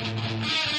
Right. And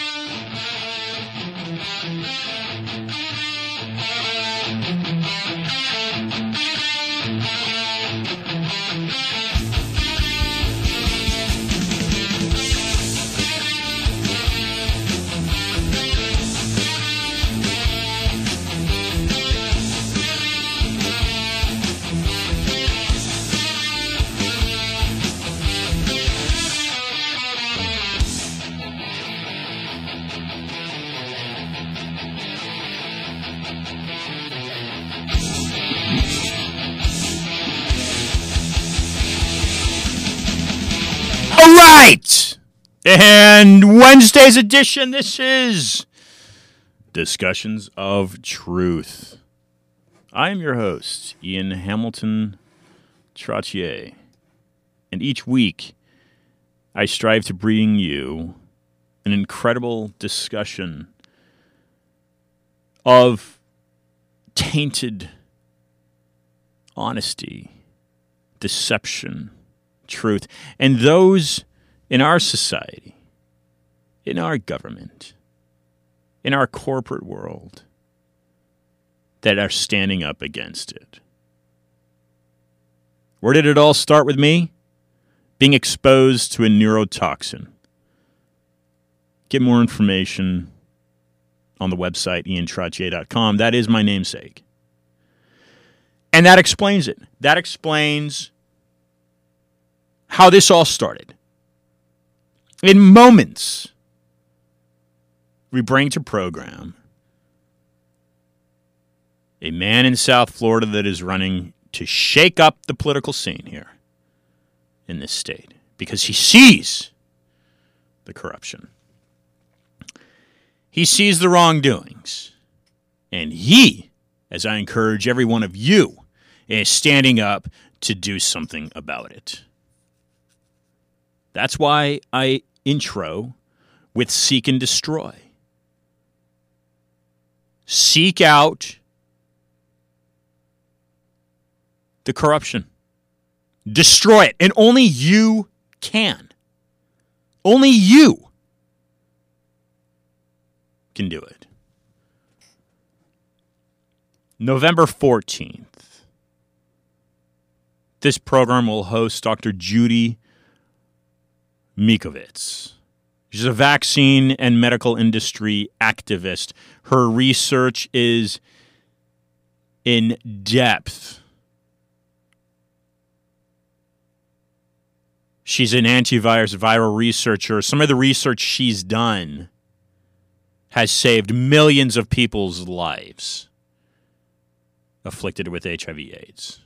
Edition, this is Discussions of Truth. I am your host, Ian Hamilton Trottier. And each week, I strive to bring you an incredible discussion of tainted honesty, deception, truth, and those in our society, in our government, in our corporate world that are standing up against it. Where did it all start with me? Being exposed to a neurotoxin. Get more information on the website iantrottier.com. That is my namesake. And that explains it. That explains how this all started. In moments, we bring to program a man in South Florida that is running to shake up the political scene here in this state because he sees the corruption. He sees the wrongdoings. And he, as I encourage every one of you, is standing up to do something about it. That's why I intro with seek and destroy. Seek out the corruption, destroy it, and only you can. Only you can do it. November 14th. This program will host Dr. Judy Mikovits. She's a vaccine and medical industry activist. Her research is in depth. She's an antivirus viral researcher. Some of the research she's done has saved millions of people's lives afflicted with HIV/AIDS.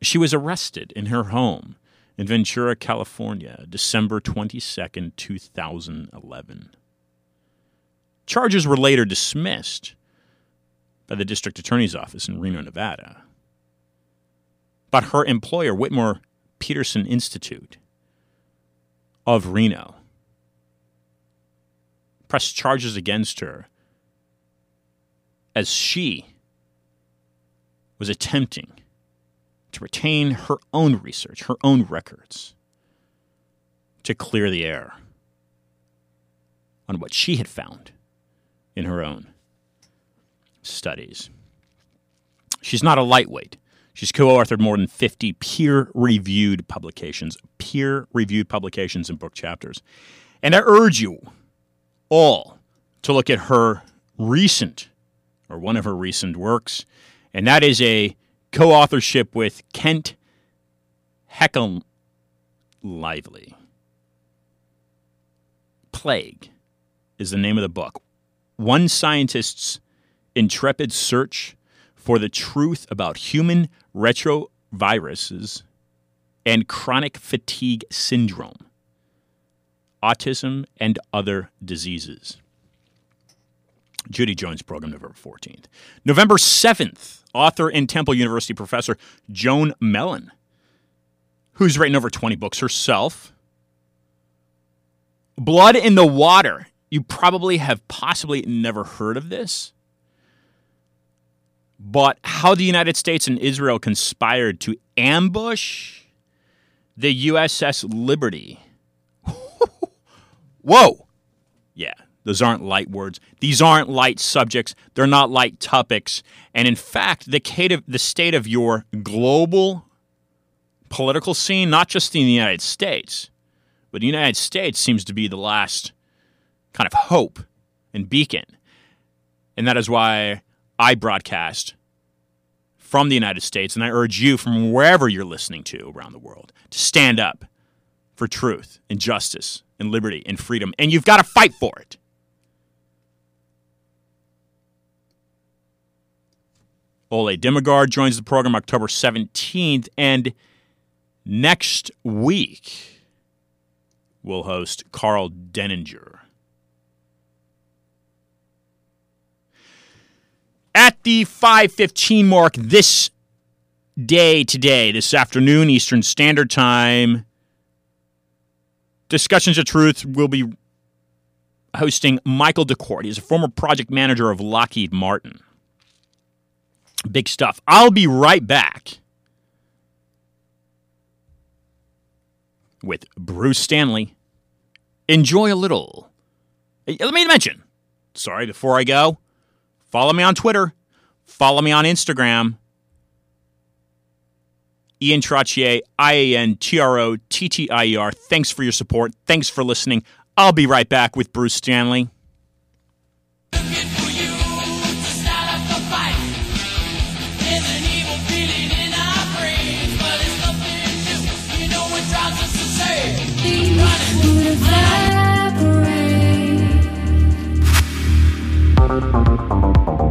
She was arrested in her home in Ventura, California, December 22nd, 2011. Charges were later dismissed by the district attorney's office in Reno, Nevada. But her employer, Whittemore Peterson Institute of Reno, pressed charges against her as she was attempting to retain her own research, her own records, to clear the air on what she had found in her own studies. She's not a lightweight. She's co authored more than 50 peer reviewed publications, peer reviewed publications and book chapters. And I urge you all to look at her recent, or one of her recent works, and that is a co authorship with Kent Heckel Lively. Plague is the name of the book. One scientist's intrepid search for the truth about human retroviruses and chronic fatigue syndrome, autism, and other diseases. Judy joins program November 14th. November 7th, author and Temple University professor Joan Mellen, who's written over 20 books herself. Blood in the Water. You probably have possibly never heard of this. But how the United States and Israel conspired to ambush the USS Liberty. Whoa. Yeah, those aren't light words. These aren't light subjects. They're not light topics. And in fact, the, state of your global political scene, not just in the United States, but the United States seems to be the last kind of hope and beacon. And that is why I broadcast from the United States, and I urge you from wherever you're listening to around the world to stand up for truth and justice and liberty and freedom, and you've got to fight for it. Ole Dammegard joins the program October 17th, and next week we'll host Karl Denninger. At the 5:15 mark this day today, this afternoon Eastern Standard Time, Discussions of Truth will be hosting Michael DeKort. He's a former project manager of Lockheed Martin. Big stuff. I'll be right back with Bruce Stanley. Enjoy a little. Let me mention, sorry, before I go, Follow me on Twitter. Follow me on Instagram. Ian Trottier, I A N T R O T T I E R. Thanks for your support. Thanks for listening. I'll be right back with Bruce Stanley. Seek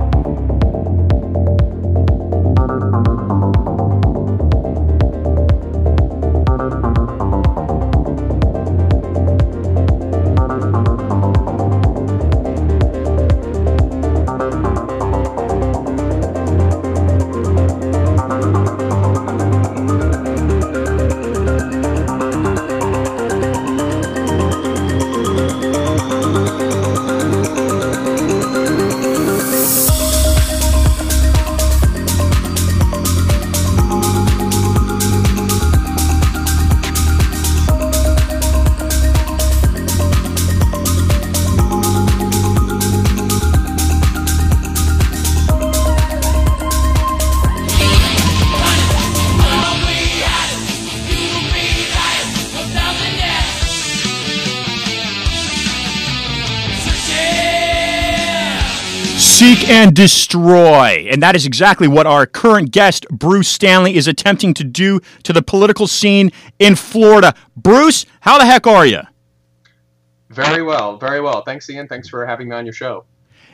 and destroy. And that is exactly what our current guest, Bruce Stanley, is attempting to do to the political scene in Florida. Bruce, how the heck are you? Very well, very well. Thanks, Ian. Thanks for having me on your show.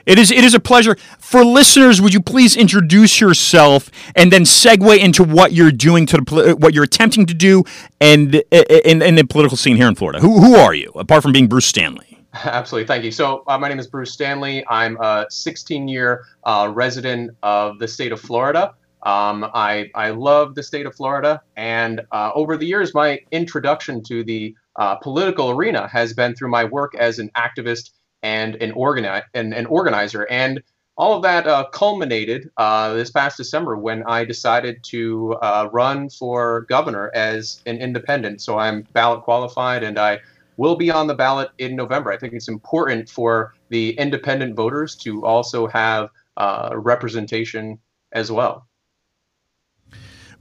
It is it is a pleasure. For listeners, would you please introduce yourself and then segue into what you're doing to the uh, what you're attempting to do and uh, uh, in, in the political scene here in Florida? Who who are you apart from being Bruce Stanley? Absolutely. Thank you. So, uh, my name is Bruce Stanley. I'm a 16 year uh, resident of the state of Florida. Um, I, I love the state of Florida. And uh, over the years, my introduction to the uh, political arena has been through my work as an activist and an, organi- and, an organizer. And all of that uh, culminated uh, this past December when I decided to run for governor as an independent. So, I'm ballot qualified and I will be on the ballot in November. I think it's important for the independent voters to also have uh, representation as well.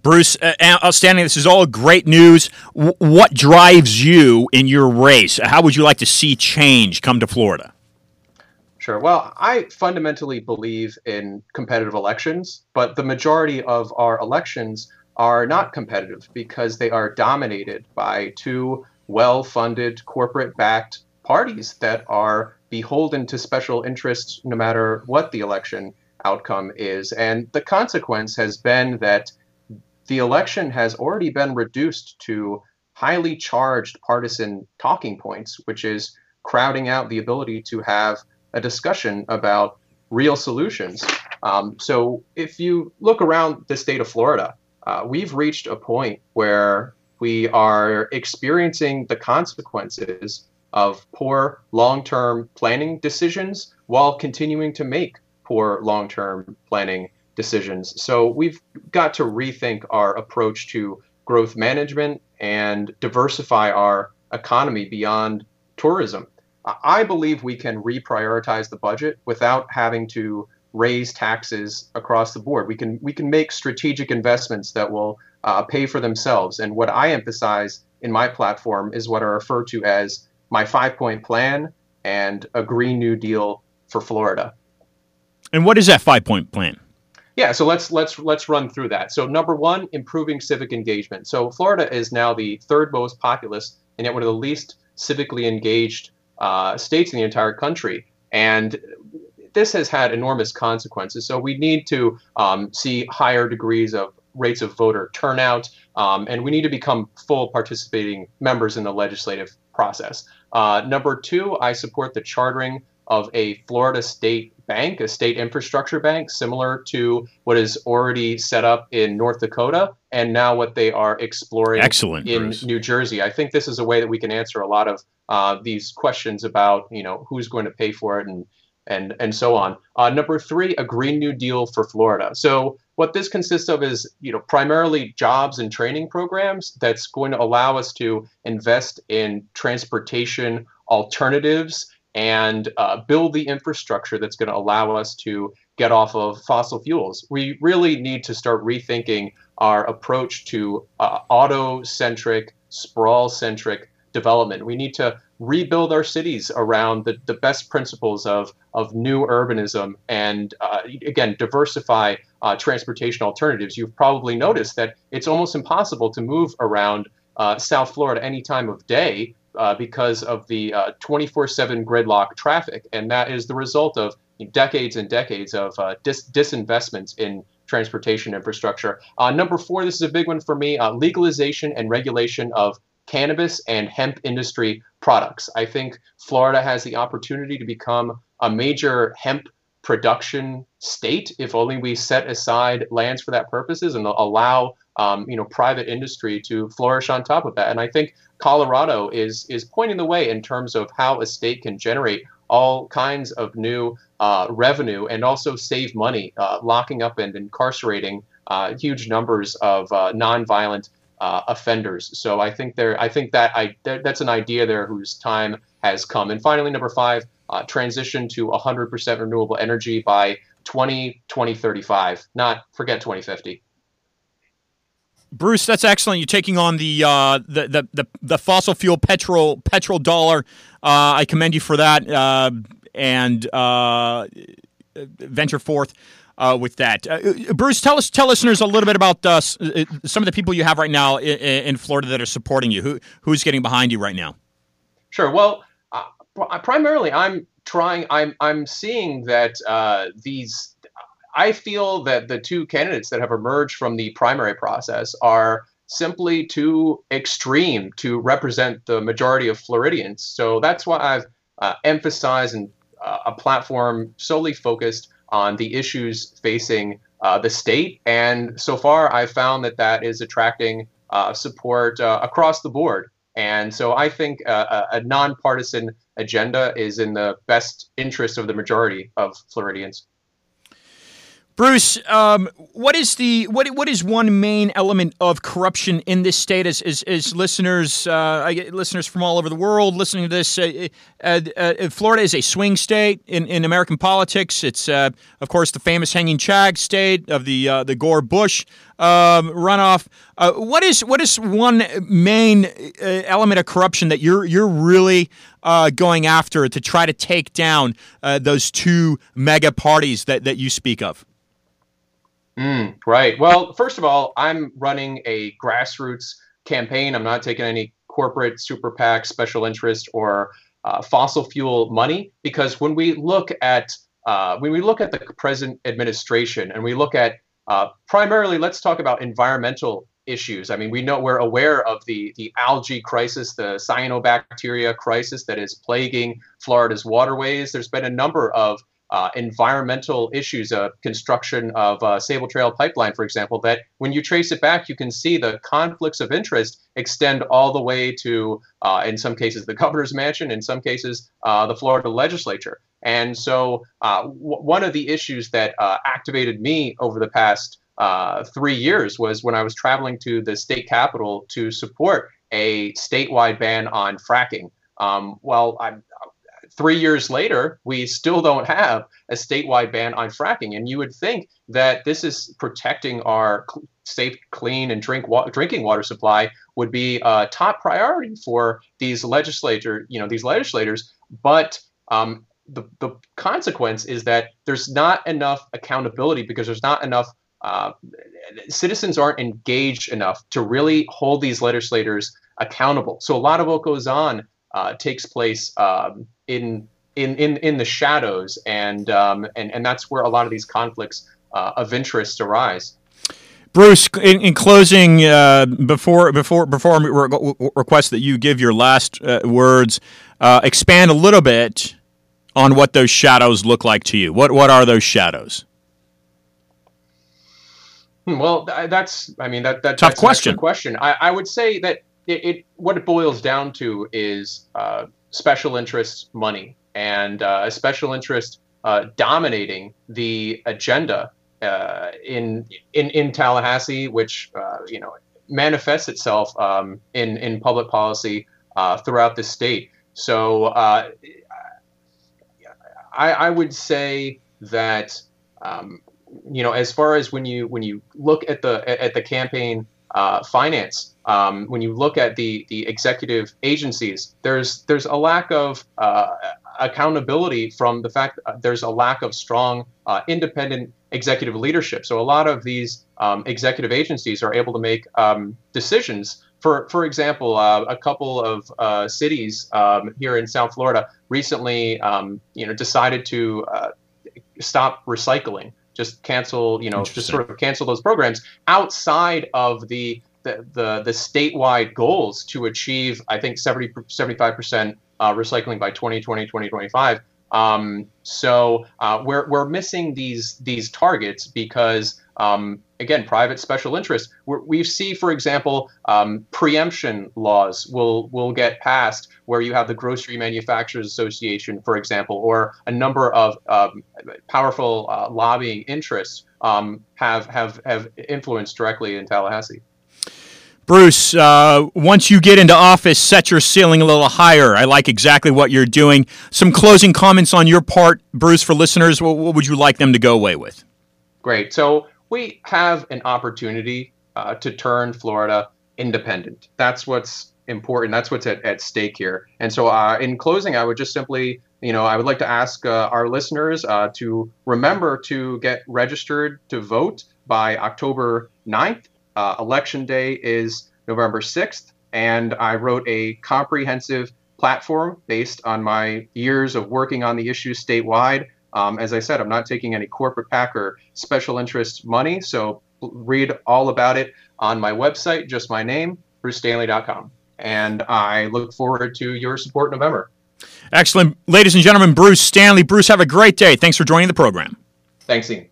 Bruce, uh, outstanding. This is all great news. W- what drives you in your race? How would you like to see change come to Florida? Sure. Well, I fundamentally believe in competitive elections, but the majority of our elections are not competitive because they are dominated by two well funded, corporate backed parties that are beholden to special interests no matter what the election outcome is. And the consequence has been that the election has already been reduced to highly charged partisan talking points, which is crowding out the ability to have a discussion about real solutions. Um, so if you look around the state of Florida, uh, we've reached a point where we are experiencing the consequences of poor long term planning decisions while continuing to make poor long term planning decisions. So we've got to rethink our approach to growth management and diversify our economy beyond tourism. I believe we can reprioritize the budget without having to raise taxes across the board. We can we can make strategic investments that will uh, pay for themselves. And what I emphasize in my platform is what I refer to as my five point plan and a Green New Deal for Florida. And what is that five point plan? Yeah, so let's let's let's run through that. So number one, improving civic engagement. So Florida is now the third most populous and yet one of the least civically engaged uh, states in the entire country. And this has had enormous consequences. So we need to um, see higher degrees of rates of voter turnout, um, and we need to become full participating members in the legislative process. Uh, number two, I support the chartering of a Florida state bank, a state infrastructure bank, similar to what is already set up in North Dakota and now what they are exploring Excellent, in Bruce. New Jersey. I think this is a way that we can answer a lot of uh, these questions about, you know, who's going to pay for it and and and so on. Uh, number three, a Green New Deal for Florida. So what this consists of is, you know, primarily jobs and training programs that's going to allow us to invest in transportation alternatives and uh, build the infrastructure that's going to allow us to get off of fossil fuels. We really need to start rethinking our approach to uh, auto-centric, sprawl-centric development. We need to rebuild our cities around the, the best principles of, of new urbanism and, uh, again, diversify uh, transportation alternatives. You've probably noticed that it's almost impossible to move around uh, South Florida any time of day uh, because of the 24 uh, 7 gridlock traffic. And that is the result of decades and decades of uh, dis- disinvestments in transportation infrastructure. Number four, this is a big one for me legalization and regulation of cannabis and hemp industry products. I think Florida has the opportunity to become a major hemp production state if only we set aside lands for that purposes and allow um, you know private industry to flourish on top of that. And I think Colorado is is pointing the way in terms of how a state can generate all kinds of new uh, revenue and also save money, uh, locking up and incarcerating uh, huge numbers of uh, nonviolent uh, offenders. So I think there, I think that I that's an idea there whose time has come. And finally, number five, uh, transition to 100% renewable energy by 20, 2035, not forget 2050. Bruce, that's excellent. You're taking on the uh, the, the, the the fossil fuel petrol petrol dollar. Uh, I commend you for that, uh, and uh, venture forth uh, with that. Uh, Bruce, tell us, tell listeners a little bit about uh, uh some of the people you have right now in, in, Florida that are supporting you. Who who's getting behind you right now? Sure. Well, uh, primarily, I'm trying. I'm I'm seeing that uh, these. I feel that the two candidates that have emerged from the primary process are simply too extreme to represent the majority of Floridians. So that's why I've emphasized and a platform solely focused on the issues facing uh, the state. And so far, I've found that that is attracting uh, support uh, across the board. And so I think uh, a, a nonpartisan agenda is in the best interest of the majority of Floridians. Bruce, um, what is the what what is one main element of corruption in this state? As as, as listeners, uh, listeners from all over the world listening to this. Uh, uh, uh Florida is a swing state in, in American politics. It's uh, of course the famous hanging chad state of the uh, the Gore Bush um, runoff. what is what is one main element of corruption that you're you're really going after to try to take down those two mega parties that, that you speak of? Mm, right. Well, first of all, I'm running a grassroots campaign. I'm not taking any corporate super PAC, special interest, or uh, fossil fuel money because when we look at uh, when we look at the present administration and we look at uh, primarily, let's talk about environmental issues. I mean, we know we're aware of the the algae crisis, the cyanobacteria crisis that is plaguing Florida's waterways. There's been a number of uh, environmental issues, uh, construction of uh, Sabal Trail pipeline, for example, that when you trace it back, you can see the conflicts of interest extend all the way to, uh, in some cases, the governor's mansion, in some cases, uh, the Florida legislature. And so, w- one of the issues that activated me over the past three years was when I was traveling to the state capital to support a statewide ban on fracking. Um, well, I'm three years later, we still don't have a statewide ban on fracking. And you would think that this is protecting our safe, clean, and drink wa- drinking water supply would be a top priority for these legislator, you know, these legislators. But um, the the consequence is that there's not enough accountability because there's not enough. Uh, citizens aren't engaged enough to really hold these legislators accountable. So a lot of what goes on uh, takes place um, in, in in in the shadows, and um, and and that's where a lot of these conflicts uh, of interest arise. Bruce, in, in closing, uh, before before before I re- request that you give your last uh, words, uh, expand a little bit on what those shadows look like to you. What what are those shadows? Hmm, well, that's I mean that, that tough question. Question. I, I would say that it, it, what it boils down to is uh, special interest money and uh, a special interest uh, dominating the agenda uh, in in in Tallahassee, which uh, you know manifests itself um, in in public policy uh, throughout the state. So I, I would say that um, you know as far as when you when you look at the at the campaign uh, finance. Um, when you look at the the executive agencies, there's there's a lack of uh, accountability from the fact that there's a lack of strong uh, independent executive leadership. So a lot of these um, executive agencies are able to make um, decisions. For for example, uh, a couple of uh, cities um, here in South Florida recently, um, you know, decided to uh, stop recycling just cancel, you know, just sort of cancel those programs outside of the the, the, the statewide goals to achieve, I think, 70, 75% uh, recycling by 2020, 2025. Um, so uh, we're, we're missing these these targets because um, again, private special interest. We're, we see, for example, um, preemption laws will will get passed where you have the Grocery Manufacturers Association, for example, or a number of um, powerful uh, lobbying interests um, have have have influenced directly in Tallahassee. Bruce, uh, once you get into office, set your ceiling a little higher. I like exactly what you're doing. Some closing comments on your part, Bruce, for listeners. What, what would you like them to go away with? Great. So we have an opportunity uh, to turn Florida independent. That's what's important. That's what's at, at stake here. And so, uh, in closing, I would just simply, you know, I would like to ask uh, our listeners uh, to remember to get registered to vote by October 9th. Uh, election day is November 6th. And I wrote a comprehensive platform based on my years of working on the issues statewide um, as I said, I'm not taking any corporate PAC or special interest money, so read all about it on my website, just my name, brucestanley.com. And I look forward to your support in November. Excellent. Ladies and gentlemen, Bruce Stanley. Bruce, have a great day. Thanks for joining the program. Thanks, Ian.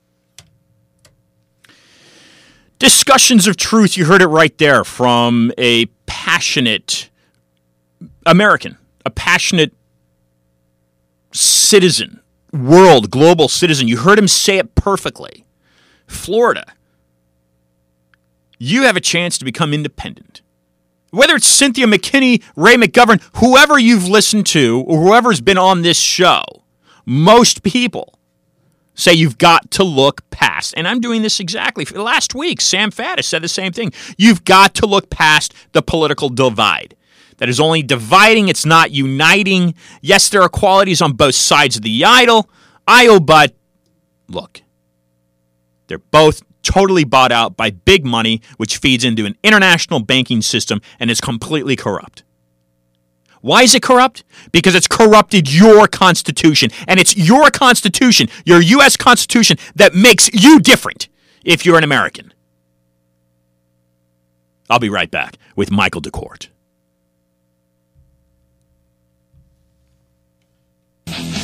Discussions of truth. You heard it right there from a passionate American, a passionate citizen world, global citizen. You heard him say it perfectly. Florida, you have a chance to become independent. Whether it's Cynthia McKinney, Ray McGovern, whoever you've listened to, or whoever's been on this show, most people say you've got to look past. And I'm doing this exactly. Last week, Sam Faddis said the same thing. You've got to look past the political divide that is only dividing, it's not uniting. Yes, there are qualities on both sides of the idol, aisle, oh, but look, they're both totally bought out by big money, which feeds into an international banking system and is completely corrupt. Why is it corrupt? Because it's corrupted your Constitution. And it's your Constitution, your U.S. Constitution, that makes you different if you're an American. I'll be right back with Michael DeKort. Kill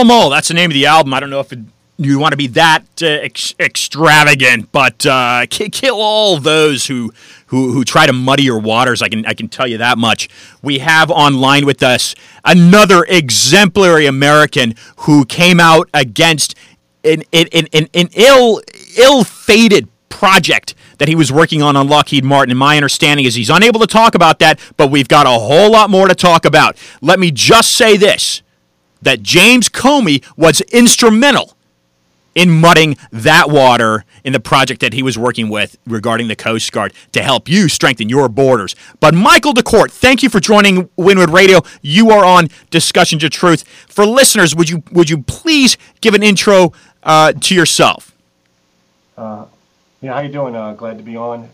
'Em All. That's the name of the album. I don't know if it, you want to be that uh, ex- extravagant, but uh, kill all those who, who who try to muddy your waters. I can I can tell you that much. We have online with us another exemplary American who came out against an an, an, an ill ill fated project that he was working on on Lockheed Martin. And my understanding is he's unable to talk about that, but we've got a whole lot more to talk about. Let me just say this that James Comey was instrumental in mudding that water in the project that he was working with regarding the Coast Guard to help you strengthen your borders. But Michael DeKort, thank you for joining Winwood Radio. You are on Discussions of Truth. For listeners, would you would you please give an intro uh, to yourself? Uh, yeah, how you doing? Uh, glad to be on.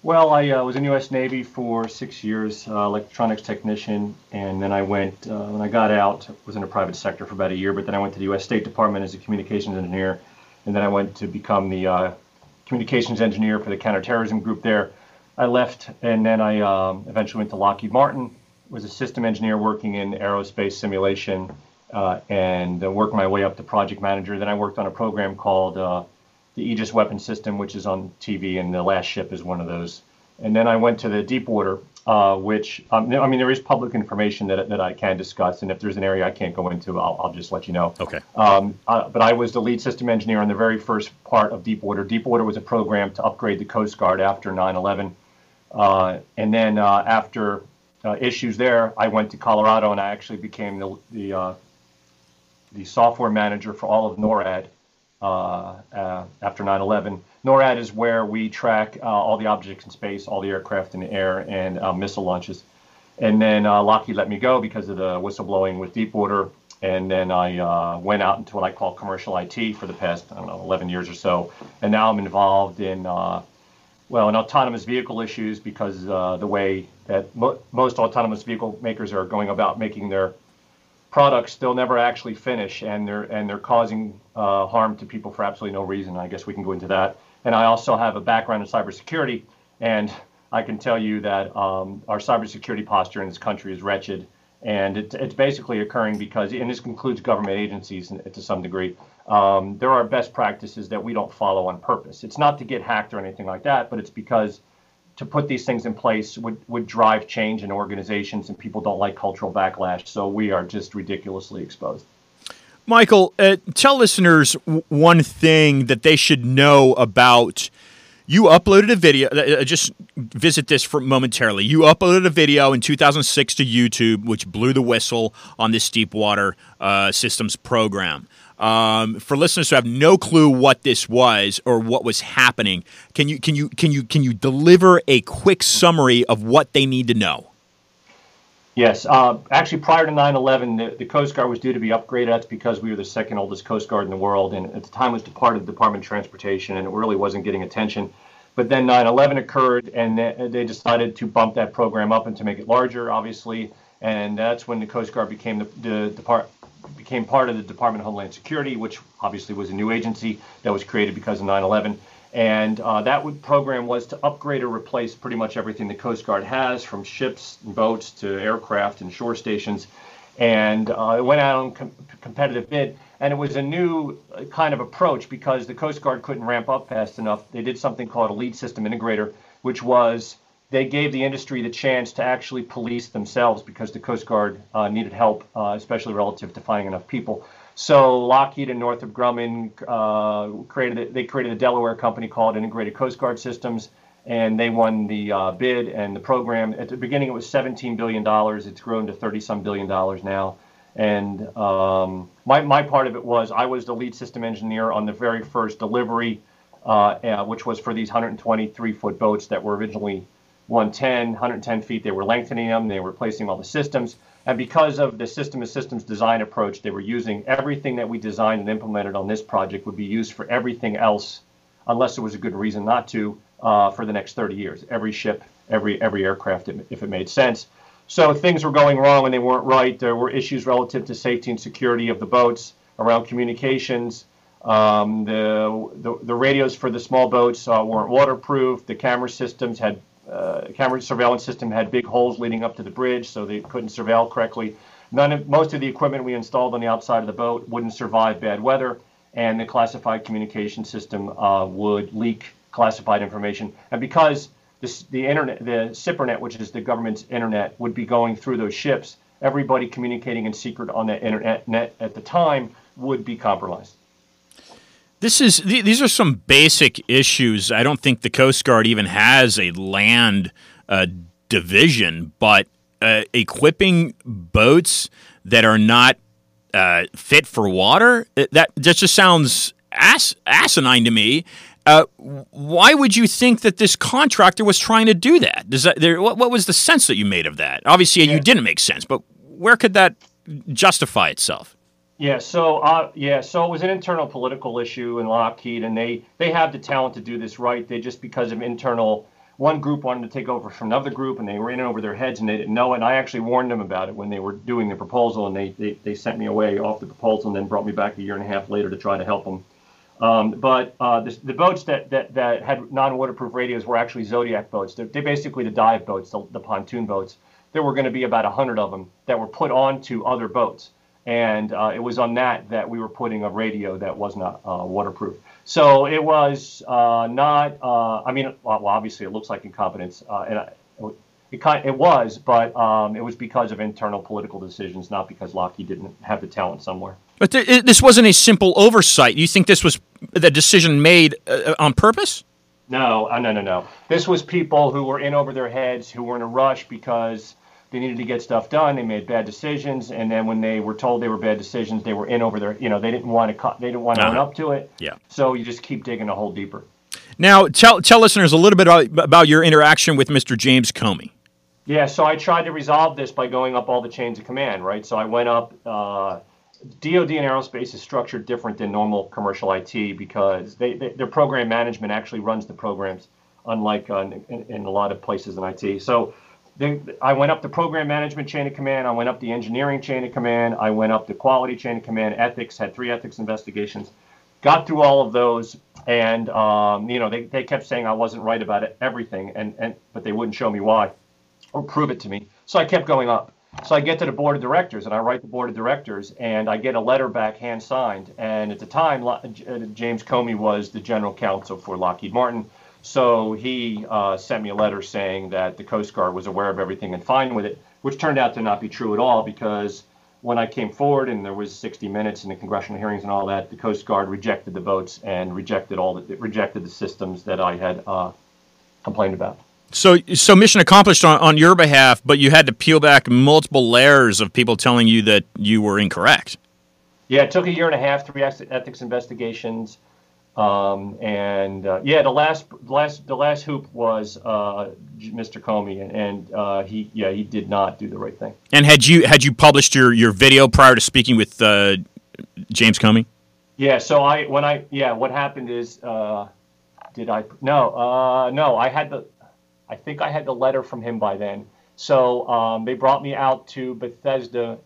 Uh, well, I uh, was in U.S. Navy for six years, uh, electronics technician, and then I went uh, when I got out. Was in the private sector for about a year, but then I went to the U.S. State Department as a communications engineer, and then I went to become the uh, communications engineer for the counterterrorism group there. I left, and then I um, eventually went to Lockheed Martin. Was a system engineer working in aerospace simulation, and worked my way up to project manager. Then I worked on a program called the Aegis weapon system, which is on TV, and the last ship is one of those. And then I went to the Deepwater, uh, which um, I mean there is public information that, that I can discuss, and if there's an area I can't go into, I'll, I'll just let you know. Okay. Um, uh, but I was the lead system engineer on the very first part of Deepwater. Deepwater was a program to upgrade the Coast Guard after 9/11, uh, and then uh, after uh, issues there, I went to Colorado and I actually became the the, uh, the software manager for all of NORAD Uh, uh, after 9/11. NORAD is where we track uh, all the objects in space, all the aircraft in the air, and uh, missile launches. And then Lockheed let me go because of the whistleblowing with Deepwater. And then I went out into what I call commercial IT for the past, I don't know, 11 years or so. And now I'm involved in well, in autonomous vehicle issues because uh, the way that mo- most autonomous vehicle makers are going about making their products they'll never actually finish, and they're and they're causing uh, harm to people for absolutely no reason. I guess we can go into that. And I also have a background in cybersecurity, and I can tell you that um, our cybersecurity posture in this country is wretched, and it, it's basically occurring because, and this includes government agencies to some degree. Um, there are best practices that we don't follow on purpose. It's not to get hacked or anything like that, but it's because to put these things in place would, would drive change in organizations, and people don't like cultural backlash. So we are just ridiculously exposed. Michael, uh, tell listeners one thing that they should know about. You uploaded a video. Uh, uh just visit this for momentarily. You uploaded a video in 2006 to YouTube, which blew the whistle on this Deepwater uh, Systems program. Um, for listeners who have no clue what this was or what was happening, can you can you can you can you deliver a quick summary of what they need to know? Yes, uh, actually, prior to 9/11, the, the, Coast Guard was due to be upgraded. That's because we were the second oldest Coast Guard in the world, and at the time was part of the Department of Transportation, and it really wasn't getting attention. But then 9/11 occurred, and they decided to bump that program up and to make it larger, obviously. And that's when the Coast Guard became the, the depart, became part of the Department of Homeland Security, which obviously was a new agency that was created because of 9/11. And uh, that would, program was to upgrade or replace pretty much everything the Coast Guard has, from ships and boats to aircraft and shore stations. And uh, it went out on com- competitive bid, and it was a new uh, kind of approach because the Coast Guard couldn't ramp up fast enough. They did something called a lead system integrator, which was they gave the industry the chance to actually police themselves because the Coast Guard uh, needed help, uh, especially relative to finding enough people. So Lockheed and Northrop Grumman uh, created they created a Delaware company called Integrated Coast Guard Systems, and they won the uh, bid and the program. At the beginning, it was 17 billion dollars. It's grown to 30 some billion dollars now. And um, my my part of it was I was the lead system engineer on the very first delivery, uh, which was for these 123 foot boats that were originally 110, 110 feet. They were lengthening them, they were replacing all the systems. And because of the system of systems design approach, they were using everything that we designed and implemented on this project would be used for everything else, unless there was a good reason not to, uh, for the next 30 years. Every ship, every every aircraft, if it made sense. So things were going wrong and they weren't right. There were issues relative to safety and security of the boats, around communications. Um, the, the, the radios for the small boats uh, weren't waterproof. The camera systems had uh, camera surveillance system had big holes leading up to the bridge, so they couldn't surveil correctly. None of most of the equipment we installed on the outside of the boat wouldn't survive bad weather, and the classified communication system uh, would leak classified information. And because this, the internet, the SIPRNet, which is the government's internet, would be going through those ships, everybody communicating in secret on the internet net at the time would be compromised. This is these are some basic issues. I don't think the Coast Guard even has a land uh, division, but uh, equipping boats that are not uh, fit for water uh, that, that just sounds ass, asinine to me. Uh, why would you think that this contractor was trying to do that? Does that there, what, what was the sense that you made of that? Obviously, yeah. you didn't make sense, but where could that justify itself? Yeah, so uh, yeah, so it was an internal political issue in Lockheed, and they they have the talent to do this right. They just because of internal, one group wanted to take over from another group, and they were in over their heads, and they didn't know it. And I actually warned them about it when they were doing the proposal, and they they, they sent me away off the proposal, and then brought me back a year and a half later to try to help them. Um, but uh, the, the, boats that, that, that had non-waterproof radios were actually Zodiac boats. They're, they're basically the dive boats, the, the pontoon boats. There were going to be about 100 of them that were put onto other boats and uh, it was on that that we were putting a radio that was not uh, waterproof. So it was uh, not. Uh, I mean, well, obviously it looks like incompetence, uh, and I, it kind it was, but um, it was because of internal political decisions, not because Lockheed didn't have the talent somewhere. But th- it, this wasn't a simple oversight. You think this was the decision made uh, on purpose? No, no, no, no. This was people who were in over their heads, who were in a rush because they needed to get stuff done. They made bad decisions, and then when they were told they were bad decisions, they were in over their. You know, they didn't want to. They didn't want to uh-huh. own up to it. Yeah. So you just keep digging a hole deeper. Now, tell tell listeners a little bit about, about your interaction with Mr. James Comey. Yeah, so I tried to resolve this by going up all the chains of command, right? So I went up. Uh, DoD and aerospace is structured different than normal commercial IT because they, they their program management actually runs the programs, unlike uh, in, in, a lot of places in IT. So then I went up the program management chain of command. I went up the engineering chain of command. I went up the quality chain of command. Ethics had three ethics investigations. Got through all of those, and um, you know they, they kept saying I wasn't right about it, everything, and, and but they wouldn't show me why or prove it to me. So I kept going up. So I get to the board of directors, and I write the board of directors, and I get a letter back hand signed. And at the time, James Comey was the general counsel for Lockheed Martin so he uh, sent me a letter saying that the Coast Guard was aware of everything and fine with it, which turned out to not be true at all because when I came forward and there was 60 minutes in the congressional hearings and all that, the Coast Guard rejected the votes and rejected all the rejected the systems that I had uh, complained about. So, so mission accomplished on, on your behalf, but you had to peel back multiple layers of people telling you that you were incorrect. Yeah, it took a year and a half, three ethics investigations. Um, and uh, yeah, the last last the last hoop was uh, Mr. Comey, and, and uh, he yeah he did not do the right thing. And had you had you published your, your video prior to speaking with uh, James Comey? Yeah. So I when I yeah what happened is uh, did I no uh, no I had the I think I had the letter from him by then. So um, they brought me out to Bethesda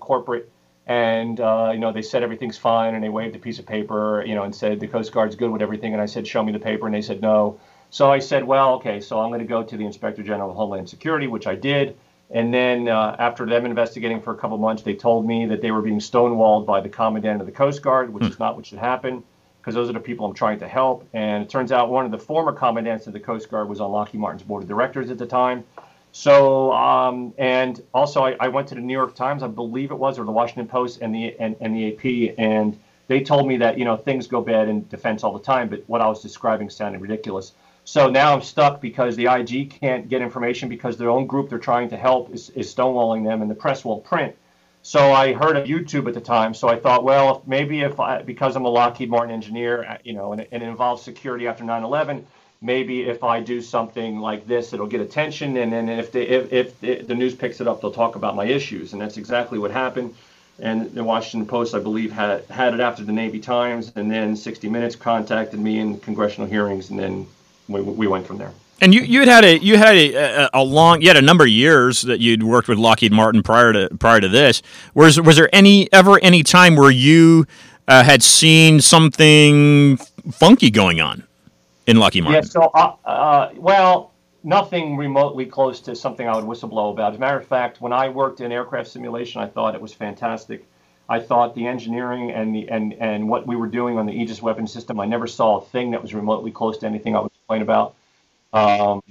corporate and uh, you know they said everything's fine and they waved a piece of paper you know and said the coast guard's good with everything. And i said show me the paper. And they said no. So i said well okay so i'm going to go to the inspector general of homeland security which i did. And then uh, after them investigating for a couple months they told me that they were being stonewalled by the commandant of the coast guard which hmm. is not what should happen because those are the people i'm trying to help. And it turns out one of the former commandants of the coast guard was on lockheed martin's board of directors at the time so, um, and also I, I, went to the New York Times, I believe it was, or the Washington Post and the and, and the AP, and they told me that you know things go bad in defense all the time, but what I was describing sounded ridiculous. So now I'm stuck because the IG can't get information because their own group they're trying to help is, is stonewalling them, and the press won't print. So I heard of YouTube at the time. So I thought, well, maybe if I, because I'm a Lockheed Martin engineer, you know, and, and it involves security after 9/11 maybe if I do something like this, it'll get attention, and then if, they, if, if the news picks it up, they'll talk about my issues, and that's exactly what happened. And the Washington Post, I believe, had had it after the Navy Times, and then 60 Minutes contacted me in congressional hearings, and then we, we went from there. And you, you had had a you had a, a, long you had a number of years that you'd worked with Lockheed Martin prior to prior to this. Was was there any ever any time where you uh, had seen something funky going on? In Lockheed Martin? Yeah. So, uh, uh, well, nothing remotely close to something I would whistleblow about. As a matter of fact, when I worked in aircraft simulation, I thought it was fantastic. I thought the engineering and the and and what we were doing on the Aegis weapon system, I never saw a thing that was remotely close to anything I would complain about. Um,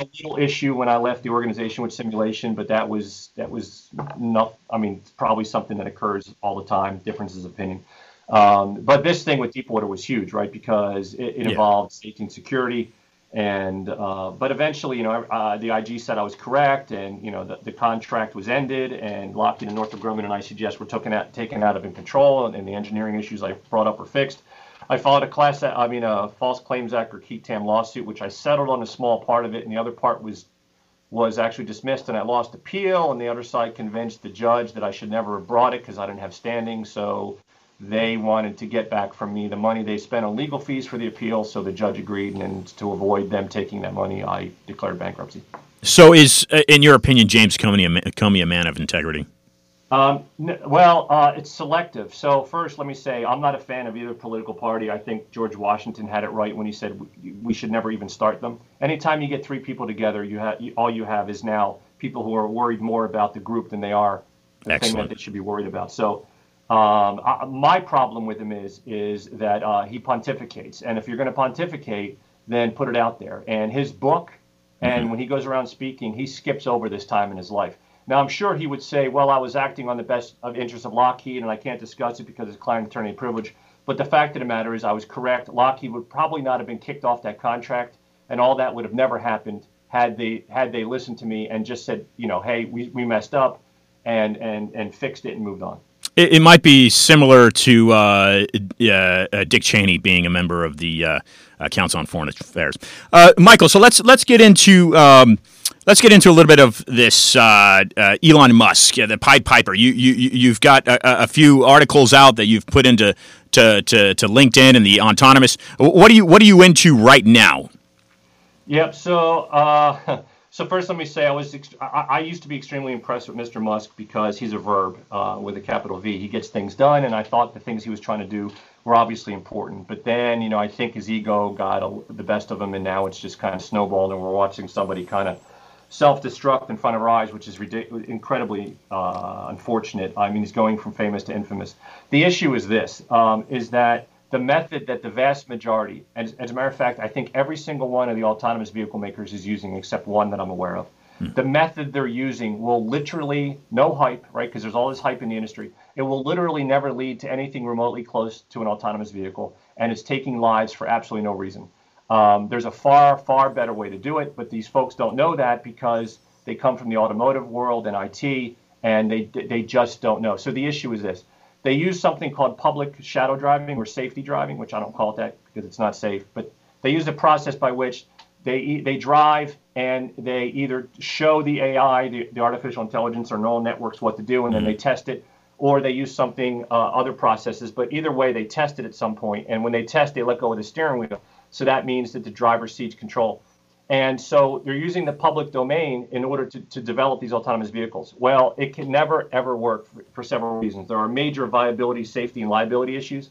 a little issue when I left the organization with simulation, but that was that was not. I mean, probably something that occurs all the time. Differences of opinion. Um, but this thing with Deepwater was huge, right? Because it, it yeah. involved safety and security. And uh, but eventually, you know, uh, the IG said I was correct, and you know, the, the contract was ended, and Lockheed and Northrop Grumman and ICGS were taken out, taken out of in control, and, and the engineering issues I brought up were fixed. I filed a class, I mean, a False Claims Act or qui tam lawsuit, which I settled on a small part of it, and the other part was was actually dismissed, and I lost appeal. And the other side convinced the judge that I should never have brought it because I didn't have standing. So they wanted to get back from me the money they spent on legal fees for the appeal, so the judge agreed, and to avoid them taking that money, I declared bankruptcy. So, is uh, in your opinion, James Comey a, Comey a man of integrity? Um, well, uh, it's selective. So first, let me say I'm not a fan of either political party. I think George Washington had it right when he said we should never even start them. Anytime you get three people together, you have all you have is now people who are worried more about the group than they are the Excellent. thing that they should be worried about. So um, I, my problem with him is is that uh, he pontificates, and if you're going to pontificate, then put it out there. And his book, and mm-hmm. when he goes around speaking, he skips over this time in his life. Now, I'm sure he would say, well, I was acting on the best of interest of Lockheed, and I can't discuss it because it's client attorney privilege. But the fact of the matter is, I was correct. Lockheed would probably not have been kicked off that contract, and all that would have never happened had they had they listened to me and just said, you know, hey, we, we messed up, and and and fixed it and moved on. It, it might be similar to uh, uh, Dick Cheney being a member of the uh, Council on Foreign Affairs. Uh, Michael, so let's let's get into. Um, let's get into a little bit of this uh, uh, Elon Musk, the Pied Piper. You you you've got a, a, few articles out that you've put into to, to, to LinkedIn and the autonomous. What are you what are you into right now? Yep. So uh, so first, let me say I was I, I, used to be extremely impressed with Mr. Musk because he's a verb uh, with a capital V. He gets things done, and I thought the things he was trying to do were obviously important. But then, you know, I think his ego got a, the best of him, and now it's just kind of snowballed, and we're watching somebody kind of self-destruct in front of our eyes, which is incredibly uh, unfortunate. I mean, he's going from famous to infamous. The issue is this: um, is that the method that the vast majority, as, as, a matter of fact, I think every single one of the autonomous vehicle makers is using, except one that I'm aware of. Hmm. The method they're using will literally, no hype, right? Because there's all this hype in the industry. It will literally never lead to anything remotely close to an autonomous vehicle, and it's taking lives for absolutely no reason. Um, there's a far, far better way to do it, but these folks don't know that because they come from the automotive world and IT, and they they just don't know. So the issue is this: they use something called public shadow driving or safety driving, which I don't call it that because it's not safe. But they use a process by which they they drive and they either show the AI, the, the artificial intelligence or neural networks what to do, and then they test it, or they use something uh, other processes. But either way, they test it at some point, and when they test, they let go of the steering wheel. So that means that the driver cedes control. And so they're using the public domain in order to, to develop these autonomous vehicles. Well, it can never, ever work for, for several reasons. There are major viability, safety, and liability issues.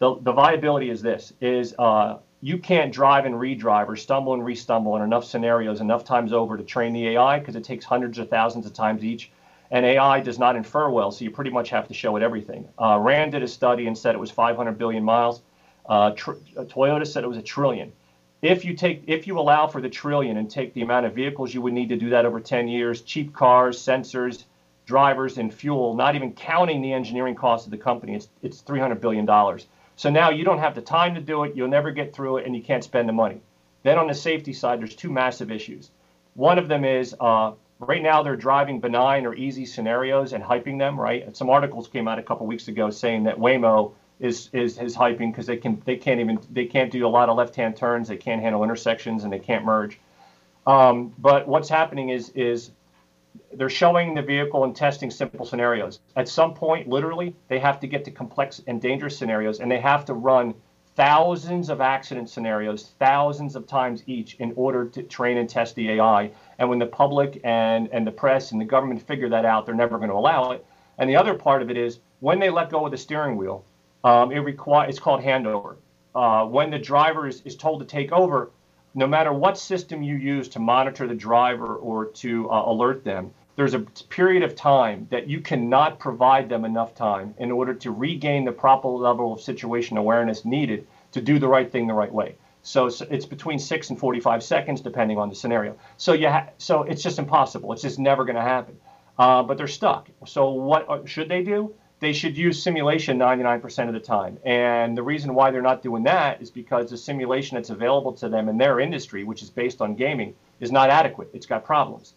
The, the viability is this, is uh, you can't drive and redrive or stumble and restumble in enough scenarios enough times over to train the AI because it takes hundreds of thousands of times each. And AI does not infer well, so you pretty much have to show it everything. Uh, Rand did a study and said it was 500 billion miles. Uh, tr- Toyota said it was a trillion if you take if you allow for the trillion and take the amount of vehicles you would need to do that over 10 years. Cheap cars sensors drivers and fuel not even counting the engineering cost of the company. It's it's 300 billion dollars. So now you don't have the time to do it. You'll never get through it and you can't spend the money. Then on the safety side there's two massive issues. One of them is uh, right now they're driving benign or easy scenarios and hyping them right? Some articles came out a couple weeks ago saying that waymo is is is hyping because they can they can't even they can't do a lot of left hand turns they can't handle intersections and they can't merge. Um, but what's happening is is they're showing the vehicle and testing simple scenarios. At some point literally they have to get to complex and dangerous scenarios and they have to run thousands of accident scenarios thousands of times each in order to train and test the ai and when the public and and the press and the government figure that out they're never going to allow it. And the other part of it is when they let go of the steering wheel um, it require it's called handover. Uh, when the driver is, is told to take over, no matter what system you use to monitor the driver or to uh, alert them, there's a period of time that you cannot provide them enough time in order to regain the proper level of situation awareness needed to do the right thing the right way. So, it's between six and 45 seconds, depending on the scenario. So you ha- so it's just impossible. It's just never going to happen. Uh, but they're stuck. So what uh, should they do? They should use simulation 99% of the time. And the reason why they're not doing that is because the simulation that's available to them in their industry, which is based on gaming, is not adequate. It's got problems.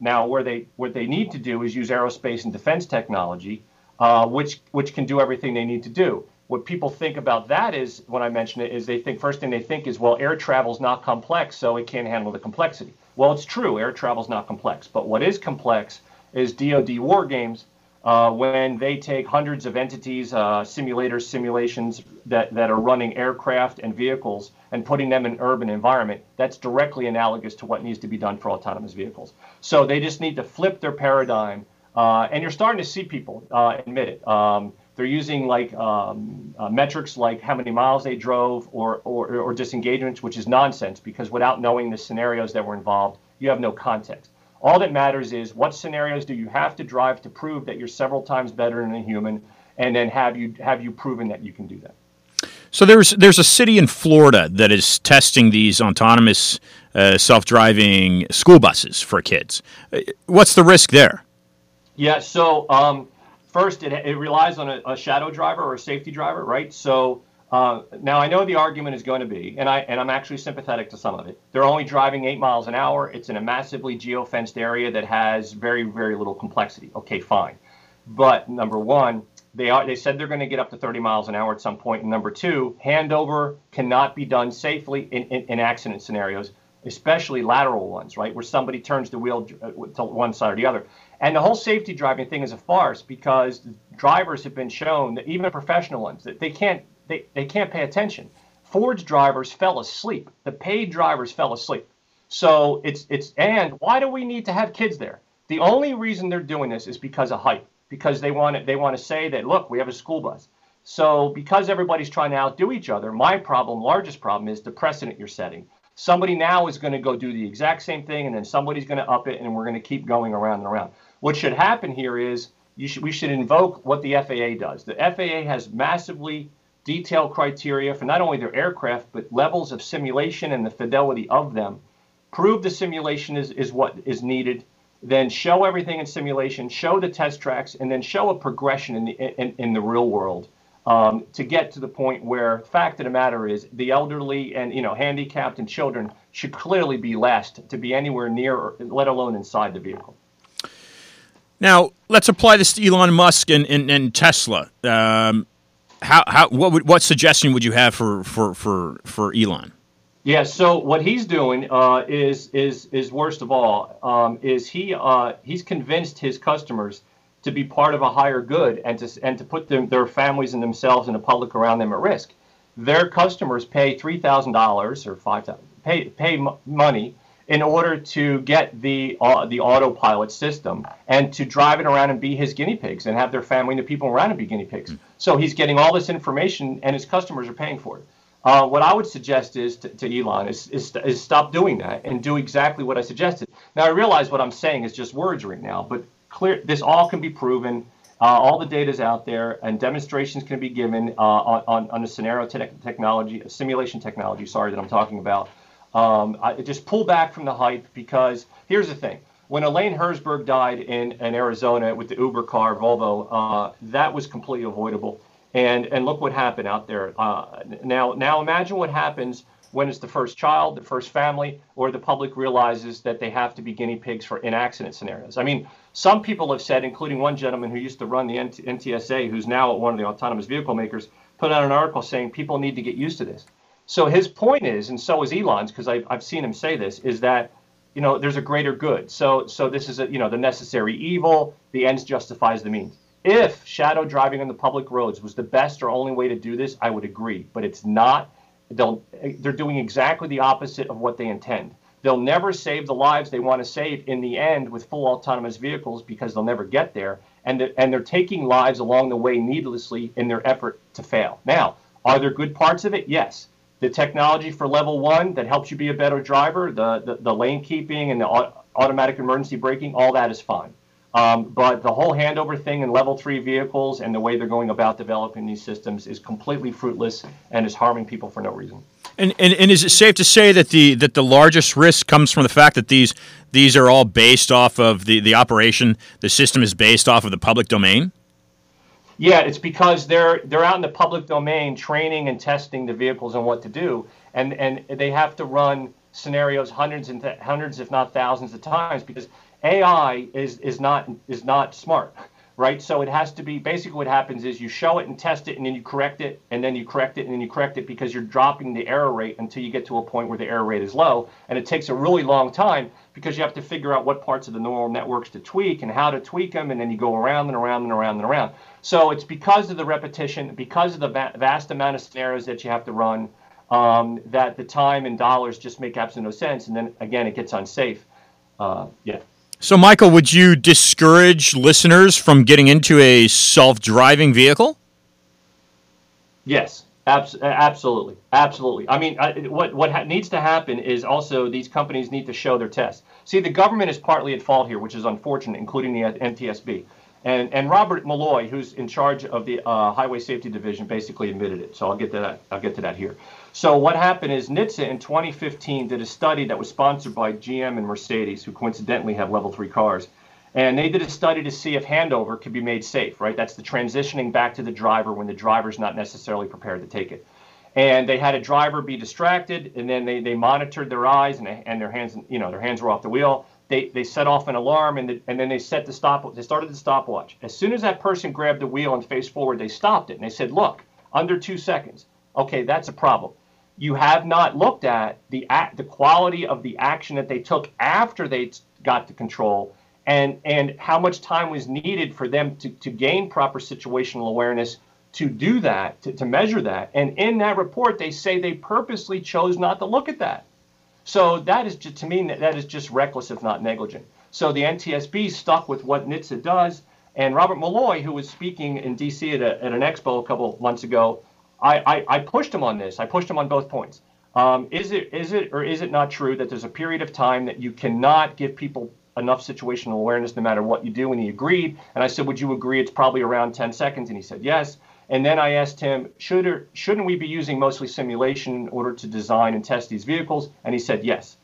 Now, where they what they need to do is use aerospace and defense technology, uh, which which can do everything they need to do. What people think about that is when I mention it is they think first thing they think is well air travel is not complex, so it can't handle the complexity. Well, it's true, air travel is not complex, but what is complex is DoD war games uh, when they take hundreds of entities, uh, simulators, simulations that, that are running aircraft and vehicles and putting them in urban environment, that's directly analogous to what needs to be done for autonomous vehicles. So they just need to flip their paradigm. Uh, and you're starting to see people uh, admit it. Um, they're using like um, uh, metrics like how many miles they drove or, or, or disengagements, which is nonsense because without knowing the scenarios that were involved, you have no context. All that matters is what scenarios do you have to drive to prove that you're several times better than a human, and then have you have you proven that you can do that. So there's there's a city in Florida that is testing these autonomous uh, self-driving school buses for kids. Uh, what's the risk there? Yeah. So um, first, it, it relies on a, a shadow driver or a safety driver, right? So uh, now I know the argument is going to be, and I and I'm actually sympathetic to some of it. They're only driving eight miles an hour. It's in a massively geofenced area that has very very little complexity. Okay, fine. But number one, they are they said they're going to get up to 30 miles an hour at some point. And number two, handover cannot be done safely in, in, in accident scenarios, especially lateral ones, right, where somebody turns the wheel uh, to one side or the other. And the whole safety driving thing is a farce because drivers have been shown that even professional ones that they can't they, they can't pay attention. Ford's drivers fell asleep. The paid drivers fell asleep. So it's it's and why do we need to have kids there? The only reason they're doing this is because of hype. Because they want to, they want to say that look, we have a school bus. So because everybody's trying to outdo each other, my problem, largest problem, is the precedent you're setting. Somebody now is going to go do the exact same thing, and then somebody's going to up it, and we're going to keep going around and around. What should happen here is you should, we should invoke what the FAA does. The FAA has massively detailed criteria for not only their aircraft, but levels of simulation and the fidelity of them. Prove the simulation is, is what is needed, then show everything in simulation, show the test tracks, and then show a progression in the, in, in the real world um, to get to the point where fact of the matter is the elderly and you know handicapped and children should clearly be last to be anywhere near, or, let alone inside the vehicle. Now, let's apply this to Elon Musk and, and, and Tesla. Um, how how what would, what suggestion would you have for for for for Elon? Yeah, so what he's doing uh, is is is worst of all um, is he uh, he's convinced his customers to be part of a higher good and to and to put them, their families and themselves and the public around them at risk. Their customers pay three thousand dollars or five pay pay m- money in order to get the uh, the autopilot system and to drive it around and be his guinea pigs and have their family and the people around him be guinea pigs. Mm. So he's getting all this information and his customers are paying for it. Uh, what I would suggest is to, to Elon is, is, is stop doing that and do exactly what I suggested. Now I realize what I'm saying is just words right now, but clear this all can be proven. Uh, all the data is out there, and demonstrations can be given uh, on, on, on the scenario te- technology, simulation technology. Sorry that I'm talking about um, I just pull back from the hype because here's the thing. When Elaine Herzberg died in, in Arizona with the Uber car, Volvo, uh, that was completely avoidable. And, and look what happened out there. Uh, now, now imagine what happens when it's the first child, the first family, or the public realizes that they have to be guinea pigs for in accident scenarios. I mean, some people have said, including one gentleman who used to run the NHTSA, who's now at one of the autonomous vehicle makers, put out an article saying people need to get used to this. So his point is, and so is Elon's, because I've, I've seen him say this, is that you know there's a greater good. So so this is a, you know the necessary evil. The ends justifies the means. If shadow driving on the public roads was the best or only way to do this, I would agree. But it's not. They'll, they're doing exactly the opposite of what they intend. They'll never save the lives they want to save in the end with full autonomous vehicles because they'll never get there. And, and they're taking lives along the way needlessly in their effort to fail. Now, are there good parts of it? Yes the technology for level one that helps you be a better driver, the, the, the lane keeping and the automatic emergency braking, all that is fine. Um, but the whole handover thing in level three vehicles and the way they're going about developing these systems is completely fruitless and is harming people for no reason. And, and, and is it safe to say that the that the largest risk comes from the fact that these these are all based off of the, the operation, the system is based off of the public domain? Yeah, it's because they're they're out in the public domain training and testing the vehicles and what to do, and and they have to run scenarios hundreds and th- hundreds, if not thousands, of times because AI is is not is not smart, right? So it has to be basically what happens is you show it and test it, and then you correct it, and then you correct it, and then you correct it because you're dropping the error rate until you get to a point where the error rate is low, and it takes a really long time because you have to figure out what parts of the neural networks to tweak and how to tweak them, and then you go around and around and around and around. So it's because of the repetition, because of the va- vast amount of scenarios that you have to run. Um, that the time and dollars just make absolutely no sense, and then again it gets unsafe. Uh, yeah. So, Michael, would you discourage listeners from getting into a self driving vehicle? Yes, abs- absolutely. Absolutely. I mean, I, what, what ha- needs to happen is also these companies need to show their tests. See, the government is partly at fault here, which is unfortunate, including the NTSB. And, and Robert Molloy, who's in charge of the uh, Highway Safety Division, basically admitted it. So I'll get to that. I'll get to that here. So what happened is NHTSA in 2015 did a study that was sponsored by GM and Mercedes, who coincidentally have level three cars. And they did a study to see if handover could be made safe, right? That's the transitioning back to the driver when the driver's not necessarily prepared to take it. And they had a driver be distracted, and then they, they monitored their eyes and, and their hands, you know, their hands were off the wheel they, they set off an alarm and, the, and then they set the stop. They started the stopwatch. As soon as that person grabbed the wheel and faced forward, they stopped it and they said, "Look, under two seconds. Okay, that's a problem. You have not looked at the the quality of the action that they took after they got the control." And, and how much time was needed for them to, to gain proper situational awareness to do that, to, to measure that. And in that report, they say they purposely chose not to look at that. So that is just, to me that is just reckless, if not negligent. So the NTSB stuck with what NHTSA does, and Robert Molloy, who was speaking in D.C. at, a, at an expo a couple months ago, I, I, I, pushed him on this. I pushed him on both points. Um, is it is it or is it not true that there's a period of time that you cannot give people enough situational awareness no matter what you do? And he agreed. And I said, would you agree it's probably around 10 seconds? And he said yes. And then I asked him, should or shouldn't we be using mostly simulation in order to design and test these vehicles? And he said yes.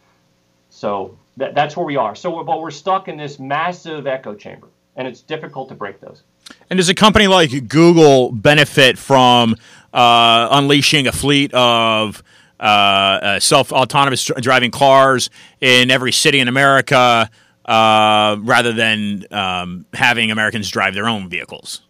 So that, that's where we are. So, but we're stuck in this massive echo chamber, and it's difficult to break those. And does a company like Google benefit from uh, unleashing a fleet of uh, uh, self autonomous driving cars in every city in America uh, rather than um, having Americans drive their own vehicles?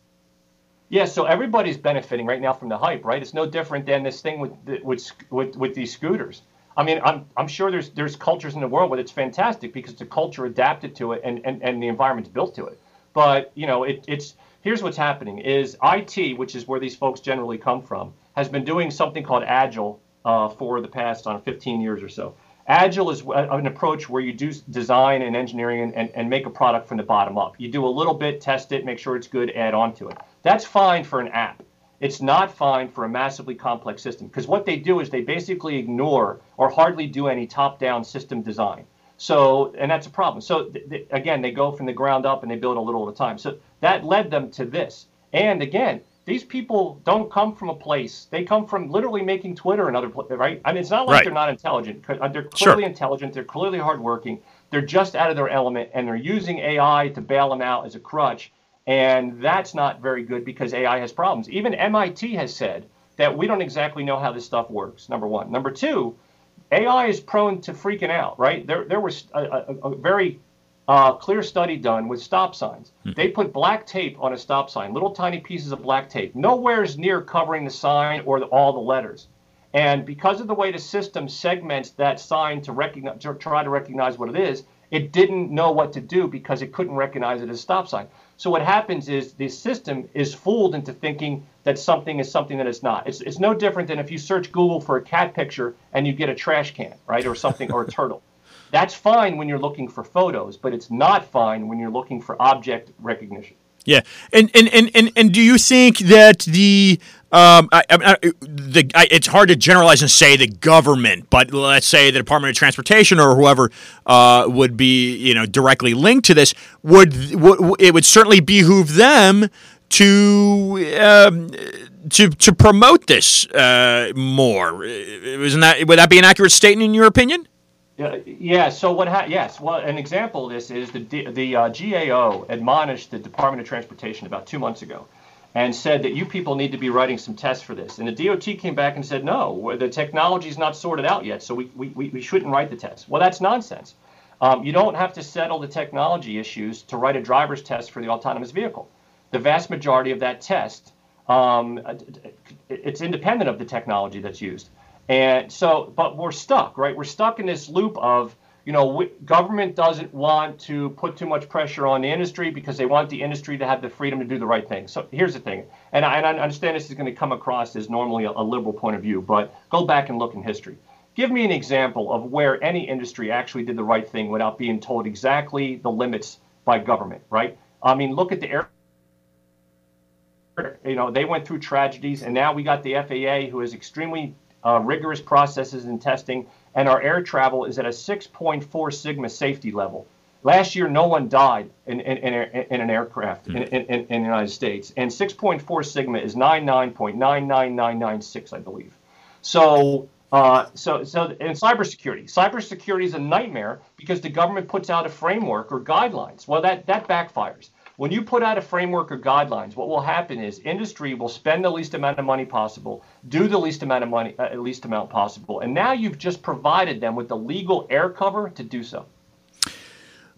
Yeah, so everybody's benefiting right now from the hype, right? It's no different than this thing with with with, with these scooters. I mean, I'm, I'm sure there's there's cultures in the world where it's fantastic because the culture adapted to it and, and, and the environment's built to it. But you know, it, it's here's what's happening: is IT, which is where these folks generally come from, has been doing something called Agile uh, for the past on uh, 15 years or so. Agile is an approach where you do design and engineering and, and, and make a product from the bottom up. You do a little bit, test it, make sure it's good, add on to it. That's fine for an app. It's not fine for a massively complex system because what they do is they basically ignore or hardly do any top down system design. So, and that's a problem. So, th- th- again, they go from the ground up and they build a little at a time. So, that led them to this. And again, these people don't come from a place. They come from literally making Twitter and other, right? I mean, it's not like right. they're not intelligent. Uh, they're clearly sure. intelligent. They're clearly hardworking. They're just out of their element, and they're using AI to bail them out as a crutch. And that's not very good because AI has problems. Even MIT has said that we don't exactly know how this stuff works. Number one. Number two, AI is prone to freaking out. Right? There, there was a, a, a very uh, clear study done with stop signs. Hmm. They put black tape on a stop sign, little tiny pieces of black tape, nowhere's near covering the sign or the, all the letters. And because of the way the system segments that sign to recognize, to try to recognize what it is, it didn't know what to do because it couldn't recognize it as a stop sign. So what happens is the system is fooled into thinking that something is something that it's not. It's, it's no different than if you search Google for a cat picture and you get a trash can, right, or something, or a turtle. That's fine when you're looking for photos, but it's not fine when you're looking for object recognition. Yeah, and and, and, and, and do you think that the Um, I, I, the, I, it's hard to generalize and say the government, but let's say the Department of Transportation or whoever uh, would be, you know, directly linked to this. Would, would it would certainly behoove them to um, to to promote this uh, more? Isn't that would that be an accurate statement in your opinion? Yeah, yeah. So what? Ha- yes. Well, an example of this is the the uh, GAO admonished the Department of Transportation about two months ago and said that you people need to be writing some tests for this. And the DOT came back and said, no, the technology is not sorted out yet, so we, we, we shouldn't write the test. Well, that's nonsense. Um, you don't have to settle the technology issues to write a driver's test for the autonomous vehicle. The vast majority of that test, um, it's independent of the technology that's used. And so, but we're stuck, right? We're stuck in this loop of, you know, government doesn't want to put too much pressure on the industry because they want the industry to have the freedom to do the right thing. So here's the thing, and I, and I understand this is going to come across as normally a, a liberal point of view, but go back and look in history. Give me an example of where any industry actually did the right thing without being told exactly the limits by government, right? I mean, look at the air. You know, they went through tragedies, and now we got the FAA, who has extremely uh, rigorous processes in testing and our air travel is at a 6.4 sigma safety level. Last year, no one died in, in, in, in an aircraft mm. in, in, the United States, and 6.4 sigma is 99.99996, I believe. So, uh, so, so, in cybersecurity, cybersecurity is a nightmare because the government puts out a framework or guidelines. Well, that that backfires. When you put out a framework or guidelines, what will happen is industry will spend the least amount of money possible, do the least amount of money, uh, least amount possible, and now you've just provided them with the legal air cover to do so.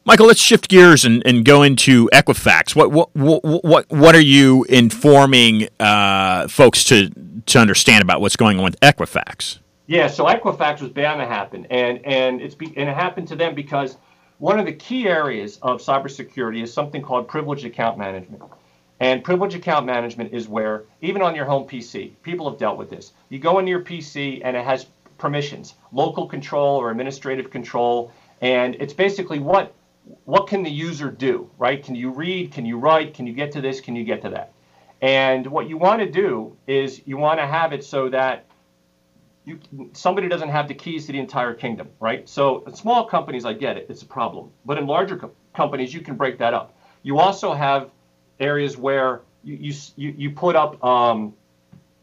Michael, let's shift gears and, and go into Equifax. What what what what are you informing uh, folks to to understand about what's going on with Equifax? Yeah, so Equifax was bound to happen, and and it's be, and it happened to them because one of the key areas of cybersecurity is something called privileged account management. And privileged account management is where, even on your home PC, people have dealt with this. You go into your PC and it has permissions, local control or administrative control, and it's basically what what can the user do, right? Can you read? Can you write? Can you get to this? Can you get to that? And what you want to do is you want to have it so that you, somebody doesn't have the keys to the entire kingdom, right? So small companies, I get it, it's a problem. But in larger co- companies, you can break that up. You also have areas where you you, you put up um,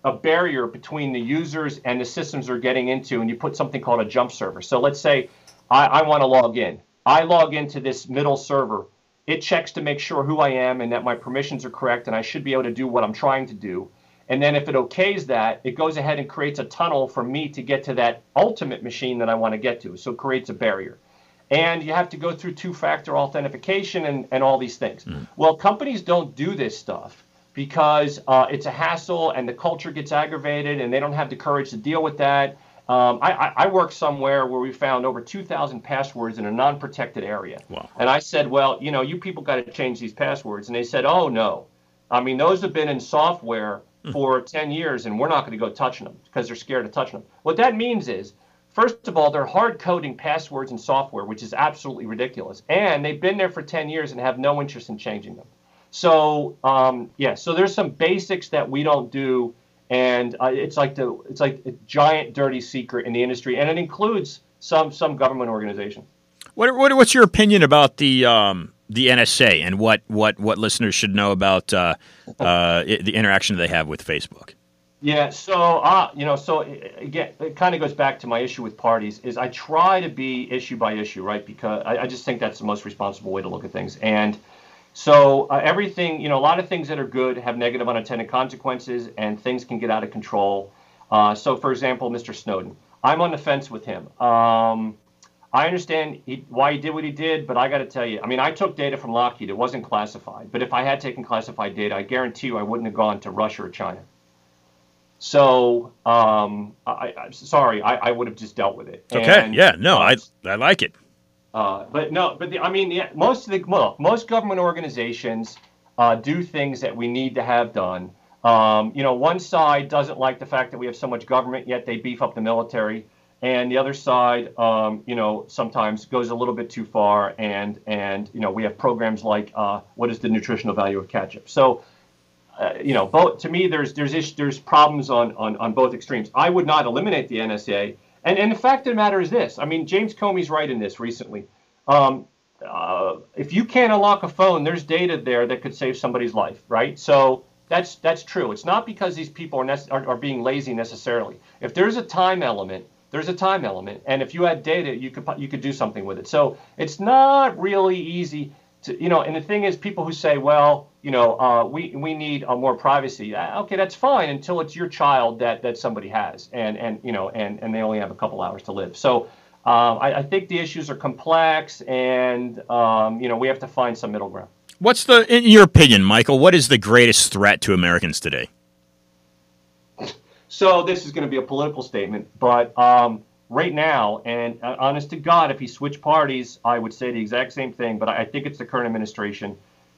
a barrier between the users and the systems they're getting into, and you put something called a jump server. So let's say I, I want to log in. I log into this middle server. It checks to make sure who I am and that my permissions are correct, and I should be able to do what I'm trying to do. And then if it okays that, it goes ahead and creates a tunnel for me to get to that ultimate machine that I want to get to. So it creates a barrier. And you have to go through two factor authentication and, and all these things. Mm. Well, companies don't do this stuff because uh, it's a hassle and the culture gets aggravated and they don't have the courage to deal with that. Um, I, I, work somewhere where we found over 2,000 passwords in a non protected area. Wow. And I said, well, you know, you people got to change these passwords. And they said, oh, no. I mean, those have been in software. for 10 years and we're not going to go touching them because they're scared of touching them. What that means is, first of all, they're hard coding passwords and software, which is absolutely ridiculous. And they've been there for 10 years and have no interest in changing them. So, um, yeah, so there's some basics that we don't do. And uh, it's like the it's like a giant dirty secret in the industry, and it includes some some government organizations. What, what what's your opinion about the um, the NSA and what, what, what listeners should know about uh, uh, the interaction they have with Facebook. Yeah, so uh, you know, so again, it kind of goes back to my issue with parties. Is I try to be issue by issue, right? Because I, I just think that's the most responsible way to look at things. And so uh, everything, you know, a lot of things that are good have negative unintended consequences, and things can get out of control. Uh, so, for example, Mr. Snowden, I'm on the fence with him. Um, I understand he, why he did what he did, but I got to tell you, I mean, I took data from Lockheed. It wasn't classified. But if I had taken classified data, I guarantee you I wouldn't have gone to Russia or China. So, um, I, am sorry, I, I, would have just dealt with it. Okay, and, yeah, no, I, I like it. Uh, but no, but the, I mean, the, most of the well, most government organizations uh, do things that we need to have done. Um, you know, one side doesn't like the fact that we have so much government, yet they beef up the military and the other side, um, you know, sometimes goes a little bit too far, and and you know we have programs like uh, what is the nutritional value of ketchup. So uh, you know, both to me, there's there's ish, there's problems on, on on both extremes. I would not eliminate the NSA, and and the fact of the matter is this. I mean, James Comey's right in this recently. Um, uh, if you can't unlock a phone, there's data there that could save somebody's life, right? So that's that's true. It's not because these people are, are, are being lazy necessarily. If there's a time element, there's a time element, and if you had data, you could you could do something with it. So it's not really easy to you know. And the thing is, people who say, well, you know, uh, we we need uh, more privacy. Uh, okay, that's fine until it's your child that that somebody has, and and you know, and and they only have a couple hours to live. So. Um, I, I, think the issues are complex, and um, you know we have to find some middle ground. What's the, in your opinion, Michael? What is the greatest threat to Americans today? So this is going to be a political statement, but um, right now, and uh, honest to God, if he switched parties, I would say the exact same thing. But I, I think it's the current administration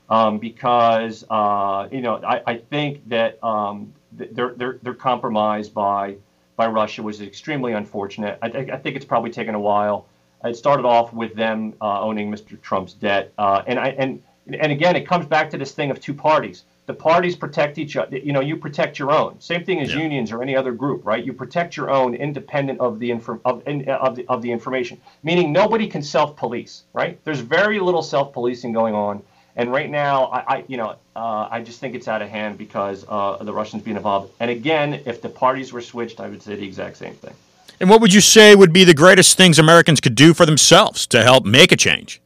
um, because uh, you know I, I think that um, they're they're compromised by by Russia, is extremely unfortunate. I, th- I think it's probably taken a while. It started off with them uh, owning Mr. Trump's debt, uh, and I and and again, it comes back to this thing of two parties. The parties protect each other. You know, you protect your own. Same thing as yeah. unions or any other group, right? You protect your own, independent of the of, of, the, of the information. Meaning, nobody can self-police, right? There's very little self-policing going on, and right now, I, I you know, uh, I just think it's out of hand because uh, of the Russians being involved. And again, if the parties were switched, I would say the exact same thing. And what would you say would be the greatest things Americans could do for themselves to help make a change?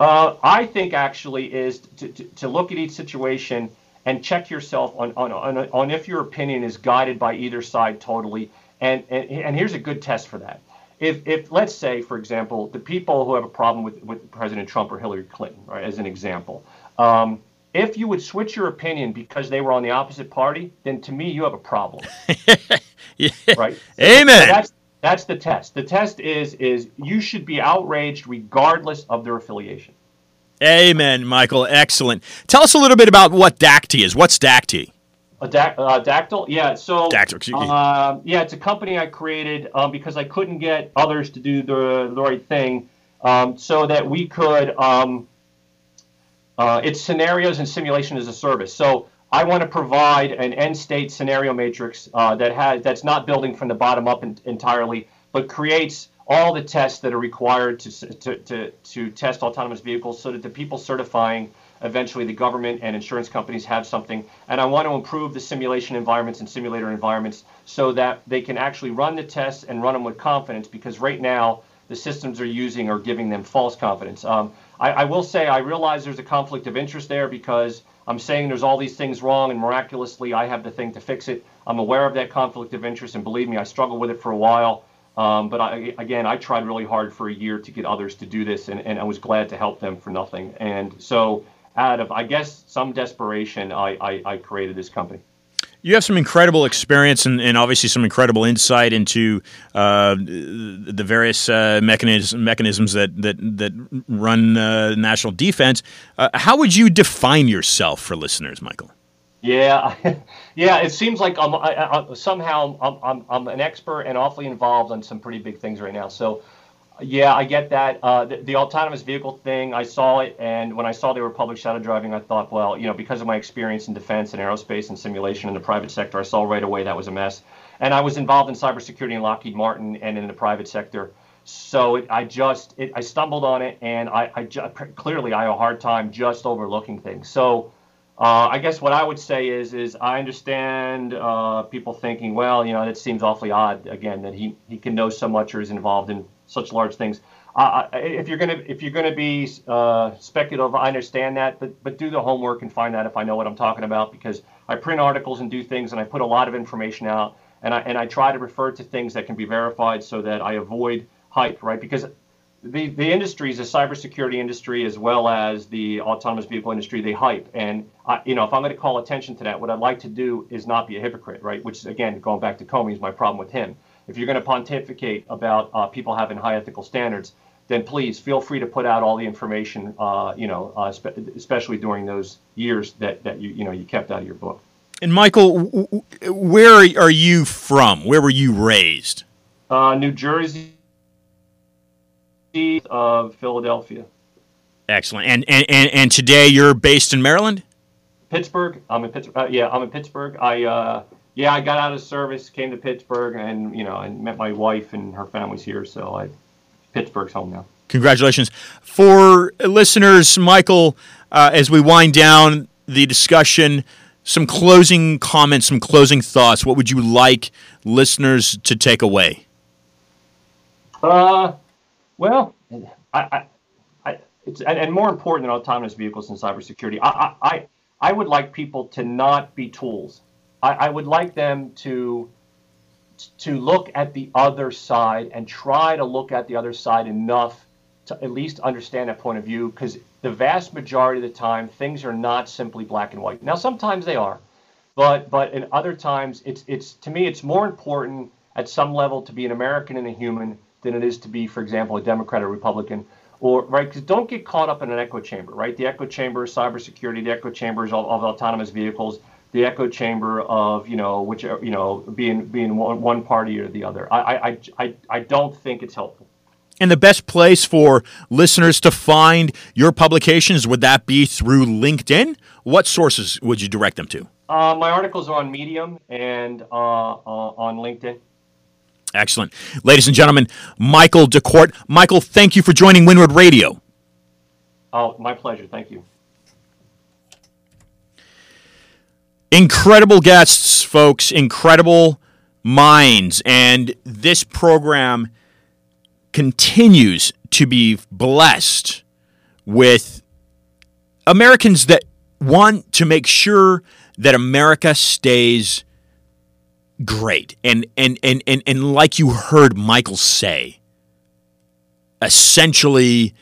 Uh, I think actually is to, to, to, look at each situation and check yourself on, on, on, on, if your opinion is guided by either side totally. And, and, and here's a good test for that. If, if let's say, for example, the people who have a problem with, with President Trump or Hillary Clinton, right, as an example, um, if you would switch your opinion because they were on the opposite party, then to me you have a problem. yeah. Right? Amen. So that's that's the test. The test is is you should be outraged regardless of their affiliation. Amen, Michael. Excellent. Tell us a little bit about what DACT is. What's DACT? A da- uh, Dactle, yeah. So, Dactle, uh, yeah, it's a company I created um, because I couldn't get others to do the, the right thing, um, so that we could. Um, uh, it's scenarios and simulation as a service. So I want to provide an end state scenario matrix uh, that has that's not building from the bottom up in, entirely, but creates all the tests that are required to, to, to, to test autonomous vehicles so that the people certifying eventually the government and insurance companies have something. And I want to improve the simulation environments and simulator environments so that they can actually run the tests and run them with confidence because right now the systems they're using are giving them false confidence. Um, I, I will say I realize there's a conflict of interest there because I'm saying there's all these things wrong, and miraculously I have the thing to fix it. I'm aware of that conflict of interest, and believe me, I struggled with it for a while. Um, but I, again, I tried really hard for a year to get others to do this, and, and I was glad to help them for nothing. And so, out of I guess some desperation, I, I, I created this company you have some incredible experience and, and obviously some incredible insight into uh, the various uh, mechanisms, mechanisms that that that run uh, national defense. Uh, how would you define yourself for listeners, Michael? Yeah, yeah. It seems like I'm, I, I, somehow I'm, I'm, I'm an expert and awfully involved on some pretty big things right now. So yeah, I get that. Uh, the, the, autonomous vehicle thing, I saw it, and when I saw they were public shadow driving, I thought, well, you know, because of my experience in defense and aerospace and simulation in the private sector, I saw right away that was a mess. And I was involved in cybersecurity in Lockheed Martin and in the private sector. So it, I just, it, I stumbled on it, and I, I ju- clearly I have a hard time just overlooking things. So uh, I guess what I would say is, is I understand uh, people thinking, well, you know, it seems awfully odd again that he, he can know so much or is involved in such large things. Uh, if you're gonna if you're gonna be uh, speculative, I understand that, but but do the homework and find out if I know what I'm talking about because I print articles and do things and I put a lot of information out and I and I try to refer to things that can be verified so that I avoid hype, right? Because the the industries, the cybersecurity industry as well as the autonomous vehicle industry, they hype. And I, you know, if I'm going to call attention to that, what I'd like to do is not be a hypocrite, right? Which again going back to Comey is my problem with him if you're going to pontificate about uh, people having high ethical standards, then please feel free to put out all the information, uh, you know, uh, spe- especially during those years that, that you, you know, you kept out of your book. And Michael, where are you from? Where were you raised? Uh, New Jersey, of Philadelphia. Excellent. And, and, and, and today you're based in Maryland? Pittsburgh. I'm in Pittsburgh. Uh, yeah, I'm in Pittsburgh. I uh, yeah, I got out of service, came to Pittsburgh, and you know, and met my wife and her family's here. So I, Pittsburgh's home now. Congratulations for listeners, Michael. Uh, as we wind down the discussion, some closing comments, some closing thoughts. What would you like listeners to take away? Uh, well, I, I, I it's and, and, more important than autonomous vehicles and cybersecurity. I, I, I would like people to not be tools. I, I would like them to to look at the other side and try to look at the other side enough to at least understand that point of view because the vast majority of the time things are not simply black and white. Now sometimes they are, but but in other times it's it's to me it's more important at some level to be an American and a human than it is to be, for example, a Democrat or Republican. Or right, because don't get caught up in an echo chamber, right? The echo chamber is cybersecurity, the echo chambers of, of autonomous vehicles, the echo chamber of you know which you know being being one, one party or the other. I, I I I don't think it's helpful. And the best place for listeners to find your publications would that be through LinkedIn? What sources would you direct them to? Uh, my articles are on Medium and uh, uh, on LinkedIn. Excellent. Ladies and gentlemen, Michael DeKort. Michael, thank you for joining Windward Radio. Oh, my pleasure. Thank you. Incredible guests, folks. Incredible minds. And this program continues to be blessed with Americans that want to make sure that America stays great. And and and and, and like you heard Michael say, essentially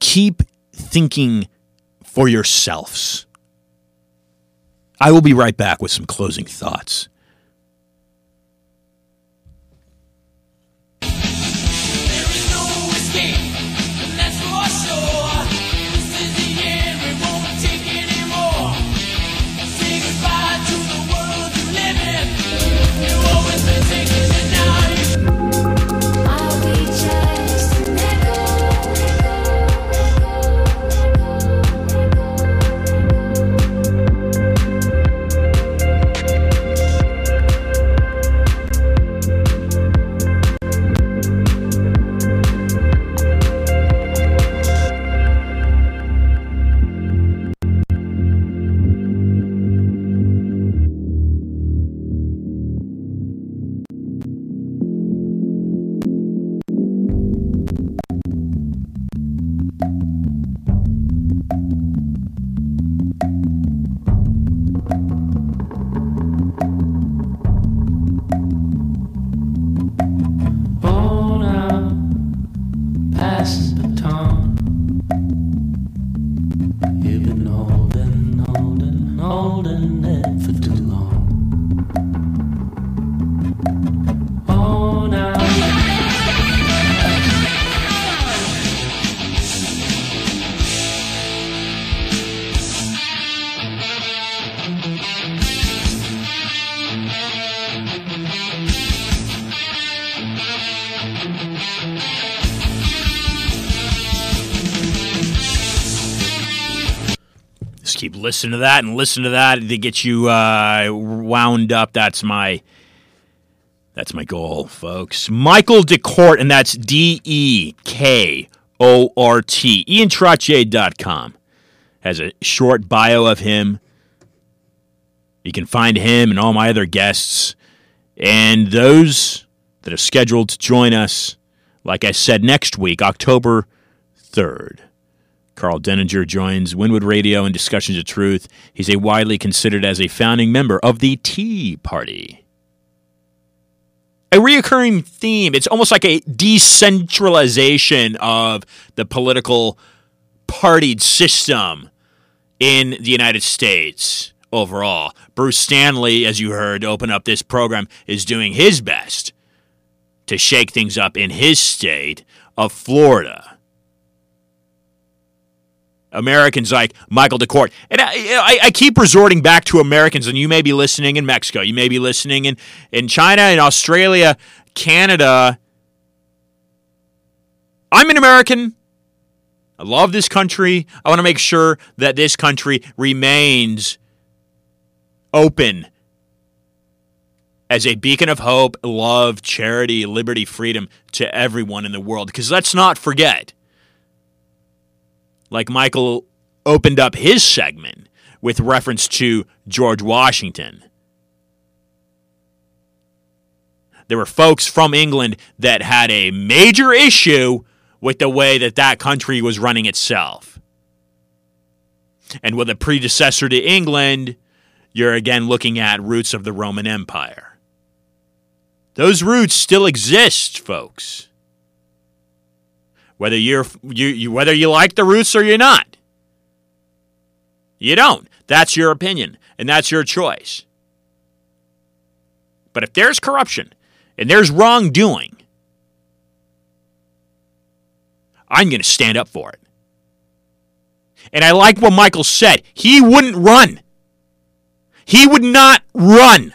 keep thinking for yourselves. I will be right back with some closing thoughts. Listen to that and listen to that to get you uh, wound up. That's my that's my goal, folks. Michael DeKort, and that's D E K O R T. IanTrottier.com has a short bio of him. You can find him and all my other guests and those that are scheduled to join us, like I said, next week, October 3rd. Karl Denninger joins Winwood Radio in Discussions of Truth. He's a widely considered as a founding member of the Tea Party. A reoccurring theme. It's almost like a decentralization of the political partied system in the United States overall. Bruce Stanley, as you heard, open up this program, is doing his best to shake things up in his state of Florida. Americans like Michael DeKort. And I, I, I, keep resorting back to Americans, and you may be listening in Mexico, you may be listening in, in China, in Australia, Canada. I'm an American. I love this country. I want to make sure that this country remains open as a beacon of hope, love, charity, liberty, freedom to everyone in the world. Because let's not forget, like Michael opened up his segment with reference to George Washington. There were folks from England that had a major issue with the way that that country was running itself. And with a predecessor to England, you're again looking at roots of the Roman Empire. Those roots still exist, folks. Whether you're you, you whether you like the roots or you're not. You don't. That's your opinion and that's your choice. But if there's corruption and there's wrongdoing, I'm going to stand up for it. And I like what Michael said. He wouldn't run. He would not run.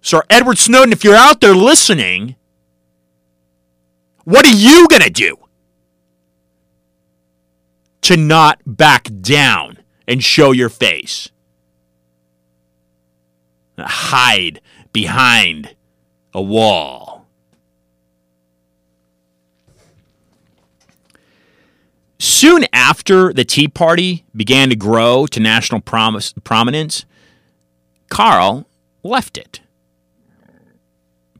Sir Edward Snowden, if you're out there listening, what are you going to do to not back down and show your face? Hide behind a wall. Soon after the Tea Party began to grow to national promise, prominence, Karl left it.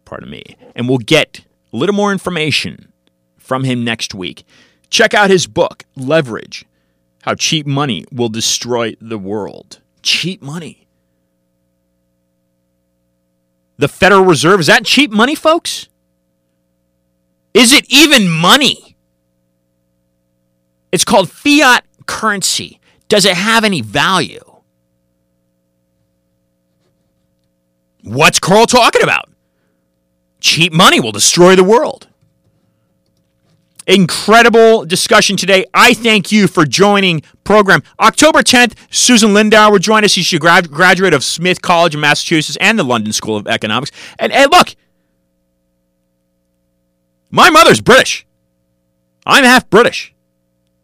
Pardon me. And we'll get a little more information from him next week. Check out his book, Leverage How Cheap Money Will Destroy the World. Cheap money. The Federal Reserve, is that cheap money, folks? Is it even money? It's called fiat currency. Does it have any value? What's Karl talking about? Cheap money will destroy the world. Incredible discussion today. I thank you for joining program. October 10th, Susan Lindauer will join us. She's a grad- graduate of Smith College in Massachusetts and the London School of Economics. And, and look, my mother's British. I'm half British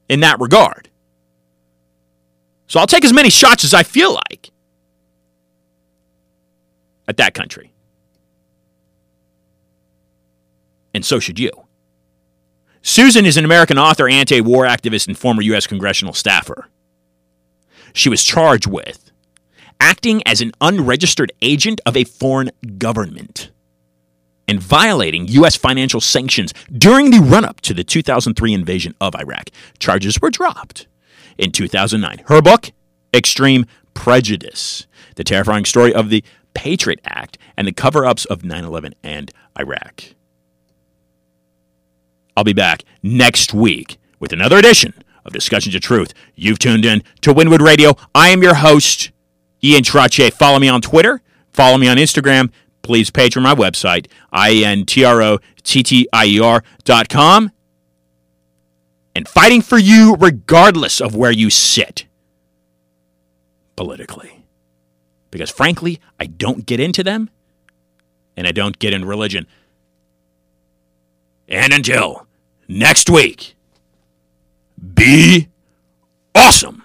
in that regard. So I'll take as many shots as I feel like at that country. And so should you. Susan is an American author, anti war activist, and former U.S. congressional staffer. She was charged with acting as an unregistered agent of a foreign government and violating U.S. financial sanctions during the run up to the 2003 invasion of Iraq. Charges were dropped in 2009. Her book, Extreme Prejudice The Terrifying Story of the Patriot Act and the Cover Ups of 9 11 and Iraq. I'll be back next week with another edition of Discussions of Truth. You've tuned in to Winwood Radio. I am your host, Ian Trottier. Follow me on Twitter, follow me on Instagram. Please patron my website, I-N-T-R-O-T-T-I-E-R dot com. And fighting for you regardless of where you sit politically. Because frankly, I don't get into them, and I don't get in religion. And until next week, be awesome.